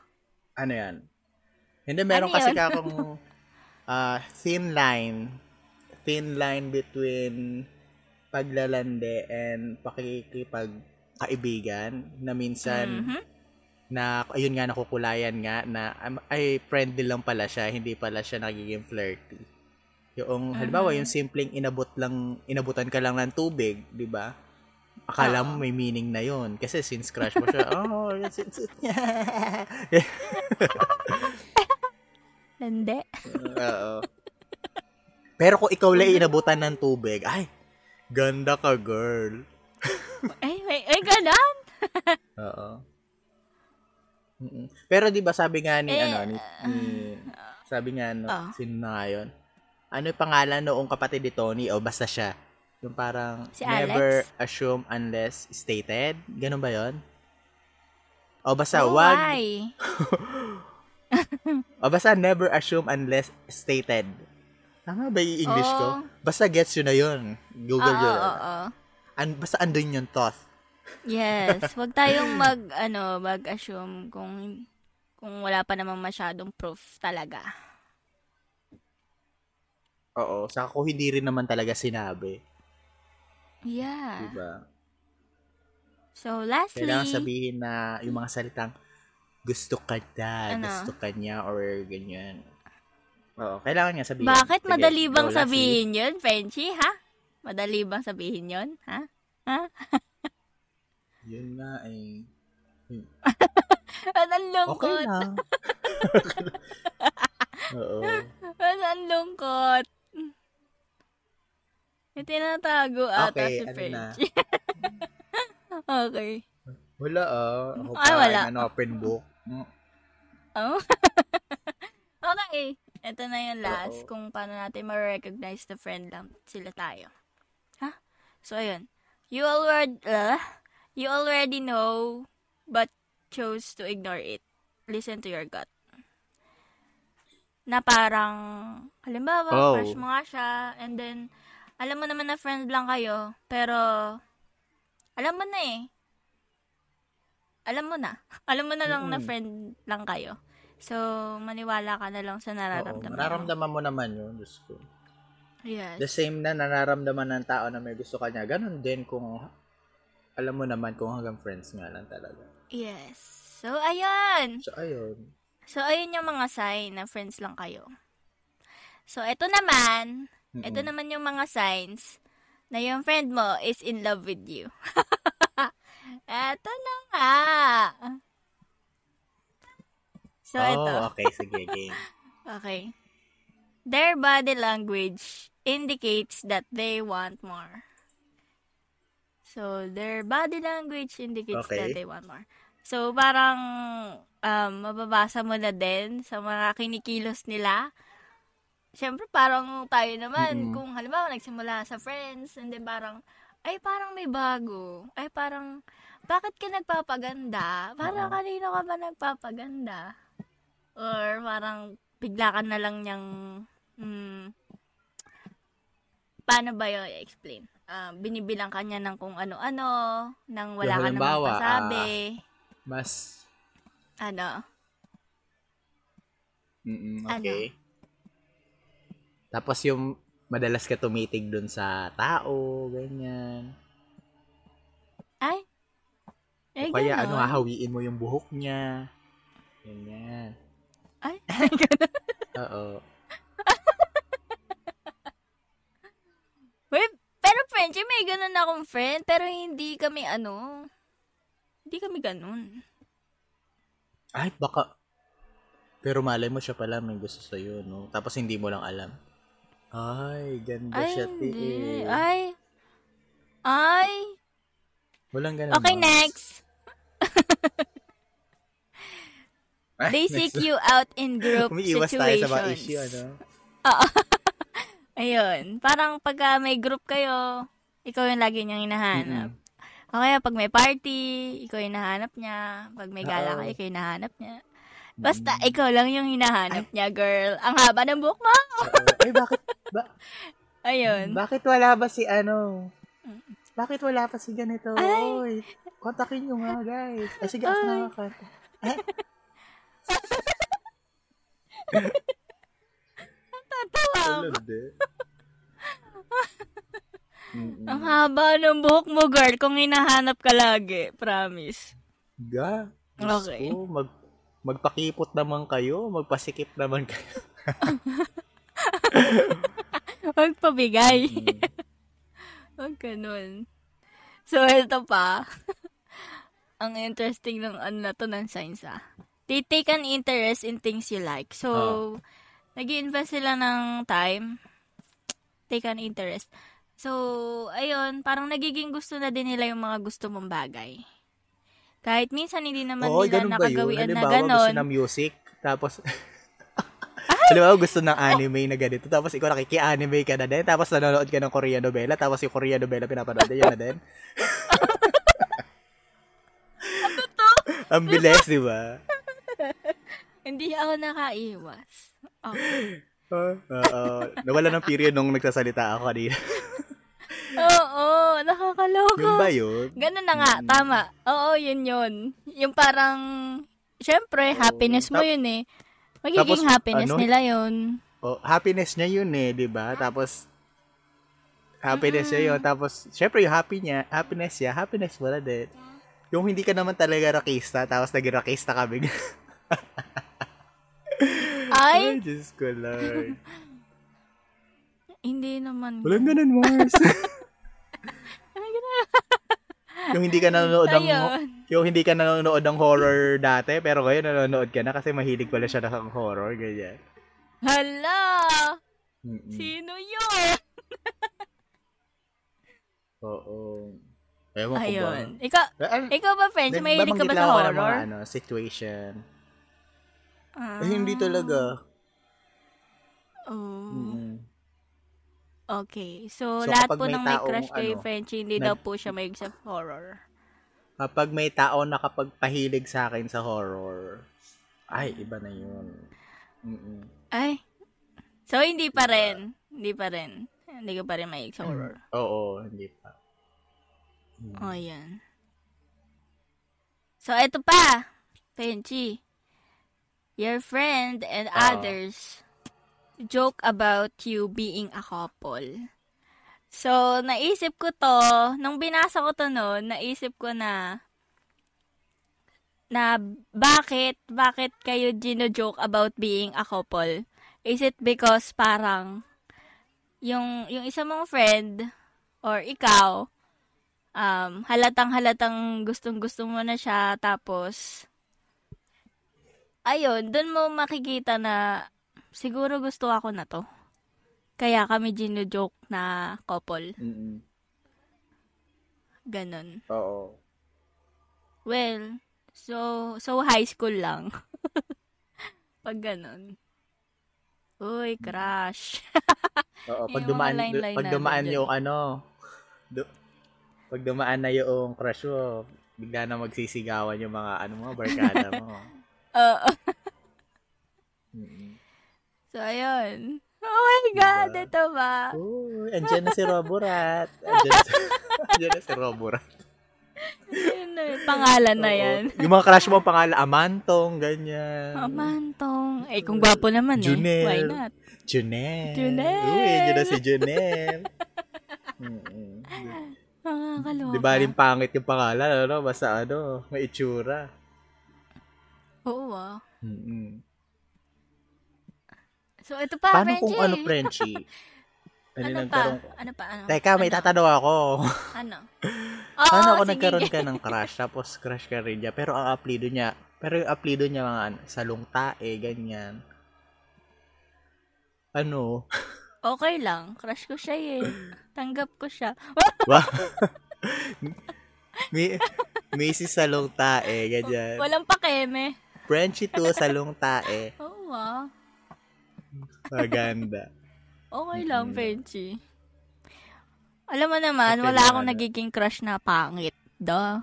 ano yan? Hindi, meron Ano kasi yun? kakong ah, thin line. Thin line between paglalande and pakikipagkaibigan na minsan mhm. Na ayun nga nakukulayan nga na um, ay friendly lang pala siya, hindi pala siya nagiging flirty. Yung halimbawa Mhm. yung simpleng inabot lang inabutan ka lang ng tubig, 'di ba? Akala mo Oo. may meaning na yon kasi since crush mo siya, oh, it's, it's, Lande. Oo. Pero kung ikaw lang inabutan ng tubig, ay, ganda ka, girl. Ay, ay, ay, ganon. Oo. Mm-mm. Pero 'di ba sabi nga ni Eh, ano ni, ni sabi nga no, ah. sino na nga yun? ano yung pangalan noong kapatid ni Tony o basta siya. Yung parang Si never Alex? assume unless stated. Ganun ba yon? O basta Oh, wag o basta never assume unless stated. Tama ba yung English ko? Oo. Basta gets yun na yun. Google Oo, yun. oo, oo. An- basta andun yung thought. Yes, wag tayong mag ano, mag-assume kung kung wala pa namang masyadong proof talaga. Oo. Saka ko hindi rin naman talaga sinabi. Yeah. Diba? So lastly, Kailangan sabihin na yung mga salitang gusto ka na, Ano? gusto ka niya, or ganyan. Oo, kailangan niya sabihin. bakit Sige, madali bang lastly. sabihin 'yun, Frenchie, ha? Madali bang sabihin 'yun, ha? Yun nga eh. Ang Okay lungkot. lang. Oo. Ang lungkot. May tinatago ata Okay, si ano na? Frenchie. okay. Wala ah. Ako Ay, pa, wala. An open book. Mm. Oh. okay. Ito na yung last Oo. kung paano natin ma-recognize the friend lang sila tayo. Ha? So, ayun. You already, uh, you already know but chose to ignore it. Listen to your gut. Na parang, halimbawa, Oh. crush mo nga siya, and then, alam mo naman na friend lang kayo, pero, alam mo na eh. Alam mo na. Alam mo na lang na Mm-mm. friend lang kayo. So, maniwala ka na lang sa Oo, nararamdaman mo. nararamdaman mo naman yun, Diyos ko. Yes. The same na nararamdaman ng tao na may gusto ka niya. Ganon din kung alam mo naman kung hanggang friends nga lang talaga. Yes. So, ayun. So, ayun. So, ayun yung mga sign na friends lang kayo. So, ito naman, Mm-mm. ito naman yung mga signs na yung friend mo is in love with you. Eto na nga. So, oh, ito. okay. Sige, game. Okay. Their body language indicates that they want more. So, their body language indicates Okay. that they want more. So, parang um, mababasa mo na din sa mga kinikilos nila. Siyempre, parang tayo naman, Mm-mm. kung halimbawa nagsimula sa friends, and then parang, ay parang may bago. Ay parang, bakit ka nagpapaganda? Parang Oo. kanino ka ba nagpapaganda? Or parang bigla ka na lang niyang, hmm, paano ba yung i-explain? Ah, binibilang ka niya ng kung ano-ano, nang wala Yung ka namang halimbawa, pasabi. Mas, ano? mm Ano? okay. Tapos yung madalas ka tumitig dun sa tao, ganyan. Ay? Eh, o kaya ano, ganon. hahawiin mo yung buhok niya. Ganyan. Ay, Oo. Wait, Frenchie, may ganun akong friend, pero hindi kami ano, hindi kami ganun. Ay, baka. Pero malay mo siya pala may gusto sa'yo, no? Tapos hindi mo lang alam. Ay, ganda Ay, siya, hindi. tiil. Ay. Ay. Walang ganun. Okay, no? next. They seek you out in group Umiiwas tayo situations. sa mga issue, ano? Ayun. Parang pagka may group kayo, ikaw yung lagi niyang hinahanap. Mm-mm. O kaya pag may party, ikaw yung hinahanap niya. Pag may gala Oo. ka, ikaw yung hinahanap niya. Basta, ikaw lang yung hinahanap niya, girl. Ang haba ng buhok mo. Ay, bakit, ba, Ayun. bakit wala ba si ano? Bakit wala pa si ganito? Ay. Oy, kontakin nyo nga, guys. Ay, sige, ako Ay. na kanta. Eh. Mm-mm. Ang haba ng buhok mo, girl, kung hinahanap ka lagi. Promise. Ga. Okay. ko, mag, magpakipot naman kayo, magpasikip naman kayo. Huwag pabigay. Mm. Huwag ganun. So, ito pa. Ang interesting ng ano na to ng science ah. They take an interest in things you like. So, Oh. Nag invest sila ng time. Take an interest. So, ayun, parang nagiging gusto na din nila yung mga gusto mong bagay. Kahit minsan hindi naman Oo, nila nakagawian na Halimbawa, gusto ganon. ng music, tapos, mo, gusto ng anime na ganito. Tapos ikaw nakiki-anime ka na din. Tapos nanonood ka ng Korean novela. Tapos yung Korean novela pinapanood yun na din. Ang bilis, di ba? Hindi ako nakaiwas. Okay. Oo. Nawala ng period nung nagsasalita ako kanina. Oo, nakakaloka. Yun ba yun? Ganun na nga, Mm. tama. Oo, yun yun. Yung parang, syempre, Oo. happiness mo Tap- yun eh. Magiging Tapos, happiness ano? nila yun. Oh, happiness niya yun eh, di ba? Tapos, happiness niya yun. Tapos, syempre yung happy niya, happiness niya, happiness na din. Yung hindi ka naman talaga rakista, tapos naging rakista kami. Ay, Diyos ko, Lord. hindi naman. Walang ganun, Mars. yung hindi ka nanonood ng Ayun. yung hindi ka nanonood ng horror dati pero ngayon nanonood ka na kasi mahilig pala siya ng horror ganyan. Hala! Mm-mm. Sino yun? Oo. Ewan ko ba? Ayun. Ikaw, ikaw ba, French? Mahilig ka ba lang sa ako ng horror? Mga, ano, situation. Ah. Eh, hindi talaga. Oh. Mm-mm. Okay. So, So, lahat po may ng may crush kay ano, Frenchie, hindi nag- daw po siya mahilig sa horror. Kapag may tao nakapagpahilig sa akin sa horror, ay, iba na yun. Mm-mm. Ay. So, hindi pa rin. Hindi pa rin. Hindi ka pa rin mahilig sa horror. Oo, hindi pa. Mm. Oh, yan. So, eto pa. Frenchie. Your friend and Ah. others joke about you being a couple. So, naisip ko to, nung binasa ko to noon, naisip ko na, na bakit, bakit kayo gino-joke about being a couple? Is it because parang, yung, yung isa mong friend, or ikaw, um, halatang halatang gustong gusto mo na siya, tapos, ayun, dun mo makikita na, siguro gusto ako na to. Kaya kami gino-joke na couple. Mm-mm. Ganon. Oo. Well, so, so high school lang. Pag ganon. Uy, crush. Oo, pag dumaan, pag dumaan yung ano, du- pag dumaan na yung crush mo, bigla na magsisigawan yung mga ano mo, barkada mo. Oo. So, ayun. Oh my God, Diba? ito ba? Uy, andyan na si Roborat. Andyan, andyan na si Roborat. Yun na yun. Pangalan na yan. Yung mga crush mo, pangalan, Amantong, ganyan. Amantong. Eh, kung gwapo naman eh. Junel. Why not? Junel. Junel. Uy, andyan na si Junel. Mm-mm. Nakakaloka. Di ba rin pangit yung pangalan, ano? Basta ano, may itsura. Oo ah. Mm-mm. So, ito pa, Paano kung Frenchie. ano, Frenchie? Ano, Ano pa? nagkaroon? Ano pa? Ano? Teka, may ano? tatanong ako. Ano? Oo, Paano ako sige. nagkaroon ka ng crush, tapos crush ka rin niya, pero ang apelido niya, pero yung apelido niya mga ano, salungtae, ganyan. Ano? Okay lang. Crush ko siya eh. Tanggap ko siya. Wow. may, may si salungtae, ganyan. Walang pakeme. Frenchie to, salungtae. Oo ah. Maganda. Okay lang, Mm-mm. Frenchie. Alam mo naman, Okay wala akong ano. nagiging crush na pangit. Duh.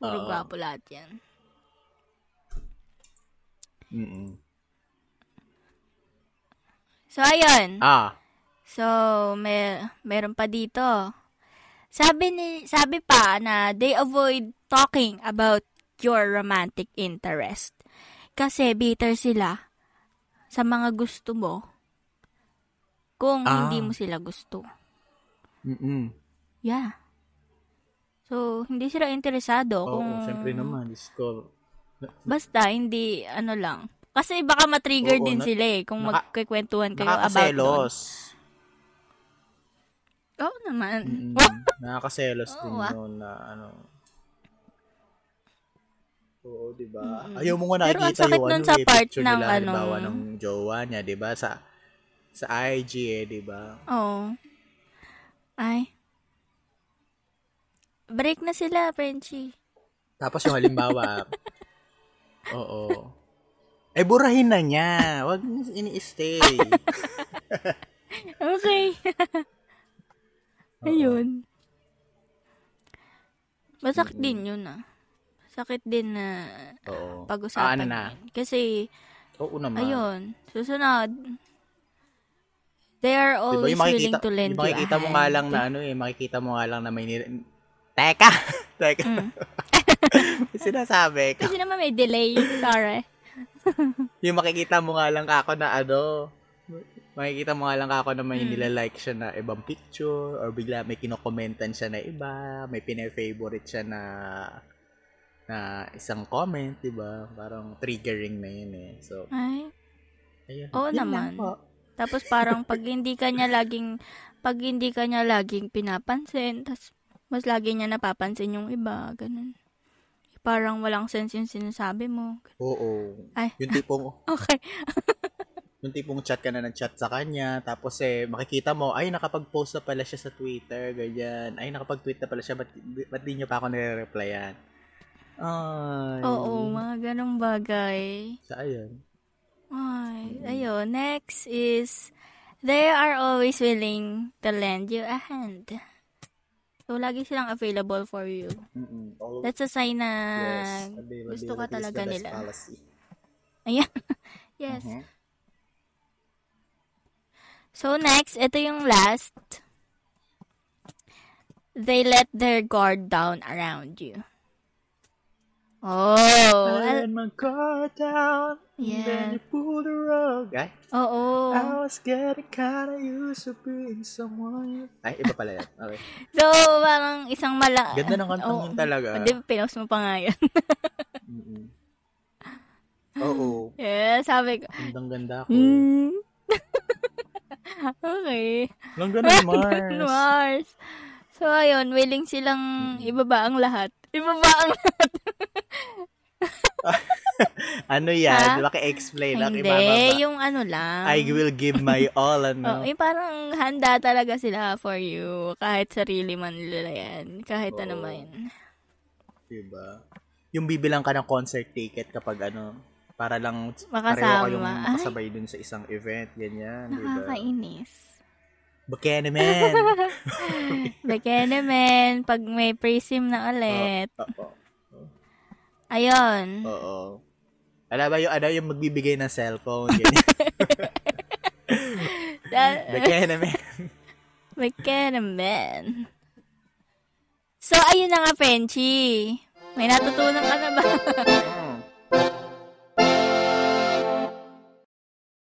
Puro Oo. gwapo lahat yan. Mm-mm. So, ayun. Ah, So, may, meron pa dito. Sabi ni sabi pa na they avoid talking about your romantic interest. Kasi bitter sila sa mga gusto mo kung Ah. hindi mo sila gusto. mm Yeah. So, hindi sila interesado Oo, kung siyempre naman. Ko. basta hindi ano lang. Kasi baka ma-trigger Oo, din na- sila eh kung naka- magkikwentuhan kayo about doon. Oo naman. Mm-mm. Nakakaselos din Oo, ah. yun na ano. Oo, di ba? Mm-mm. Ayaw mo nga nakikita sakit yung nun ano, sa part picture ng nila, ano- halimbawa, ng jowa niya, di ba? Sa sa IG eh, di ba? Oo. Ay. Break na sila, Frenchie. Tapos yung halimbawa, oo. Eh, burahin na niya. Huwag ini-stay. Okay. Ayun. Masakit din yun ah. Sakit din na Oo. pag-usapan. Ah, ano na? yun. Kasi, Oo naman. ayun, susunod, they are Diba, always makikita, willing to lend makikita you a mo nga lang na ano eh, makikita mo nga lang na may nil... Teka! Teka. Mm. Sinasabi ko. Kasi naman may delay. Sorry. Yung makikita mo nga lang ako na ano, makikita mo nga lang ako na may Mm. nilalike siya na ibang picture or bigla may kinokomentan siya na iba, may pine-favorite siya na na isang comment, 'di ba? Parang triggering na 'yun eh. So, Ay. ayun. Oo Yun naman. Tapos parang pag hindi ka niya laging, pag hindi ka niya laging pinapansin, tas mas lagi niya napapansin yung iba, ganun. Parang walang sense yung sinasabi mo. Oo. Ay. Yung tipong Okay. yung tipong chat ka na ng chat sa kanya, tapos eh, makikita mo, ay, nakapag-post na pala siya sa Twitter, ganyan. Ay, nakapag-tweet na pala siya, ba't, ba't di niyo pa ako nire-replyan? Ay. Oo, mga ganong bagay. Sa ayun. Ay, ayun. Next is, they are always willing to lend you a hand. So, lagi silang available for you. Mm-mm. All, That's a sign na yes. gusto ka talaga nila. policy. Ayan. yes. Mhm. So, next, ito yung last. They let their guard down around you. Oh. I let my guard down, Yeah. then you pull the rug. Ay, Oo. I was getting kinda used to being someone. Ay, iba pala yan. Okay. So, parang isang mala... Ganda ng kantang Oo. yun talaga. Hindi, pinost mo pa nga yun. Mm-mm. Oo. yeah, sabi ko. Gandang ganda ko. Hmm. okay. Langga ng Mars. Mars. So, ayun, willing silang ibaba ang lahat. Ibaba ang lahat. ano yan? Ha? Maki-explain lang. Hindi, Ibababa. yung ano lang. I will give my all, Oh, ano? eh, parang handa talaga sila for you. Kahit sarili man nila yan. Kahit ano Oo. man. Diba? Yung bibilang ka ng concert ticket kapag ano, para lang Makasama. pareho kayong Ay. makasabay dun sa isang event, ganyan, diba? Nakakainis. Bakene, man! Bekene men, pag may pre-sim na ulit. Oo. Ayun. Oo. Alam ba yung, ano, yung magbibigay ng cellphone, ganyan. Da- Bakene, man! Bekene men. So, ayun na nga, Penchi. May natutunan ka na ba?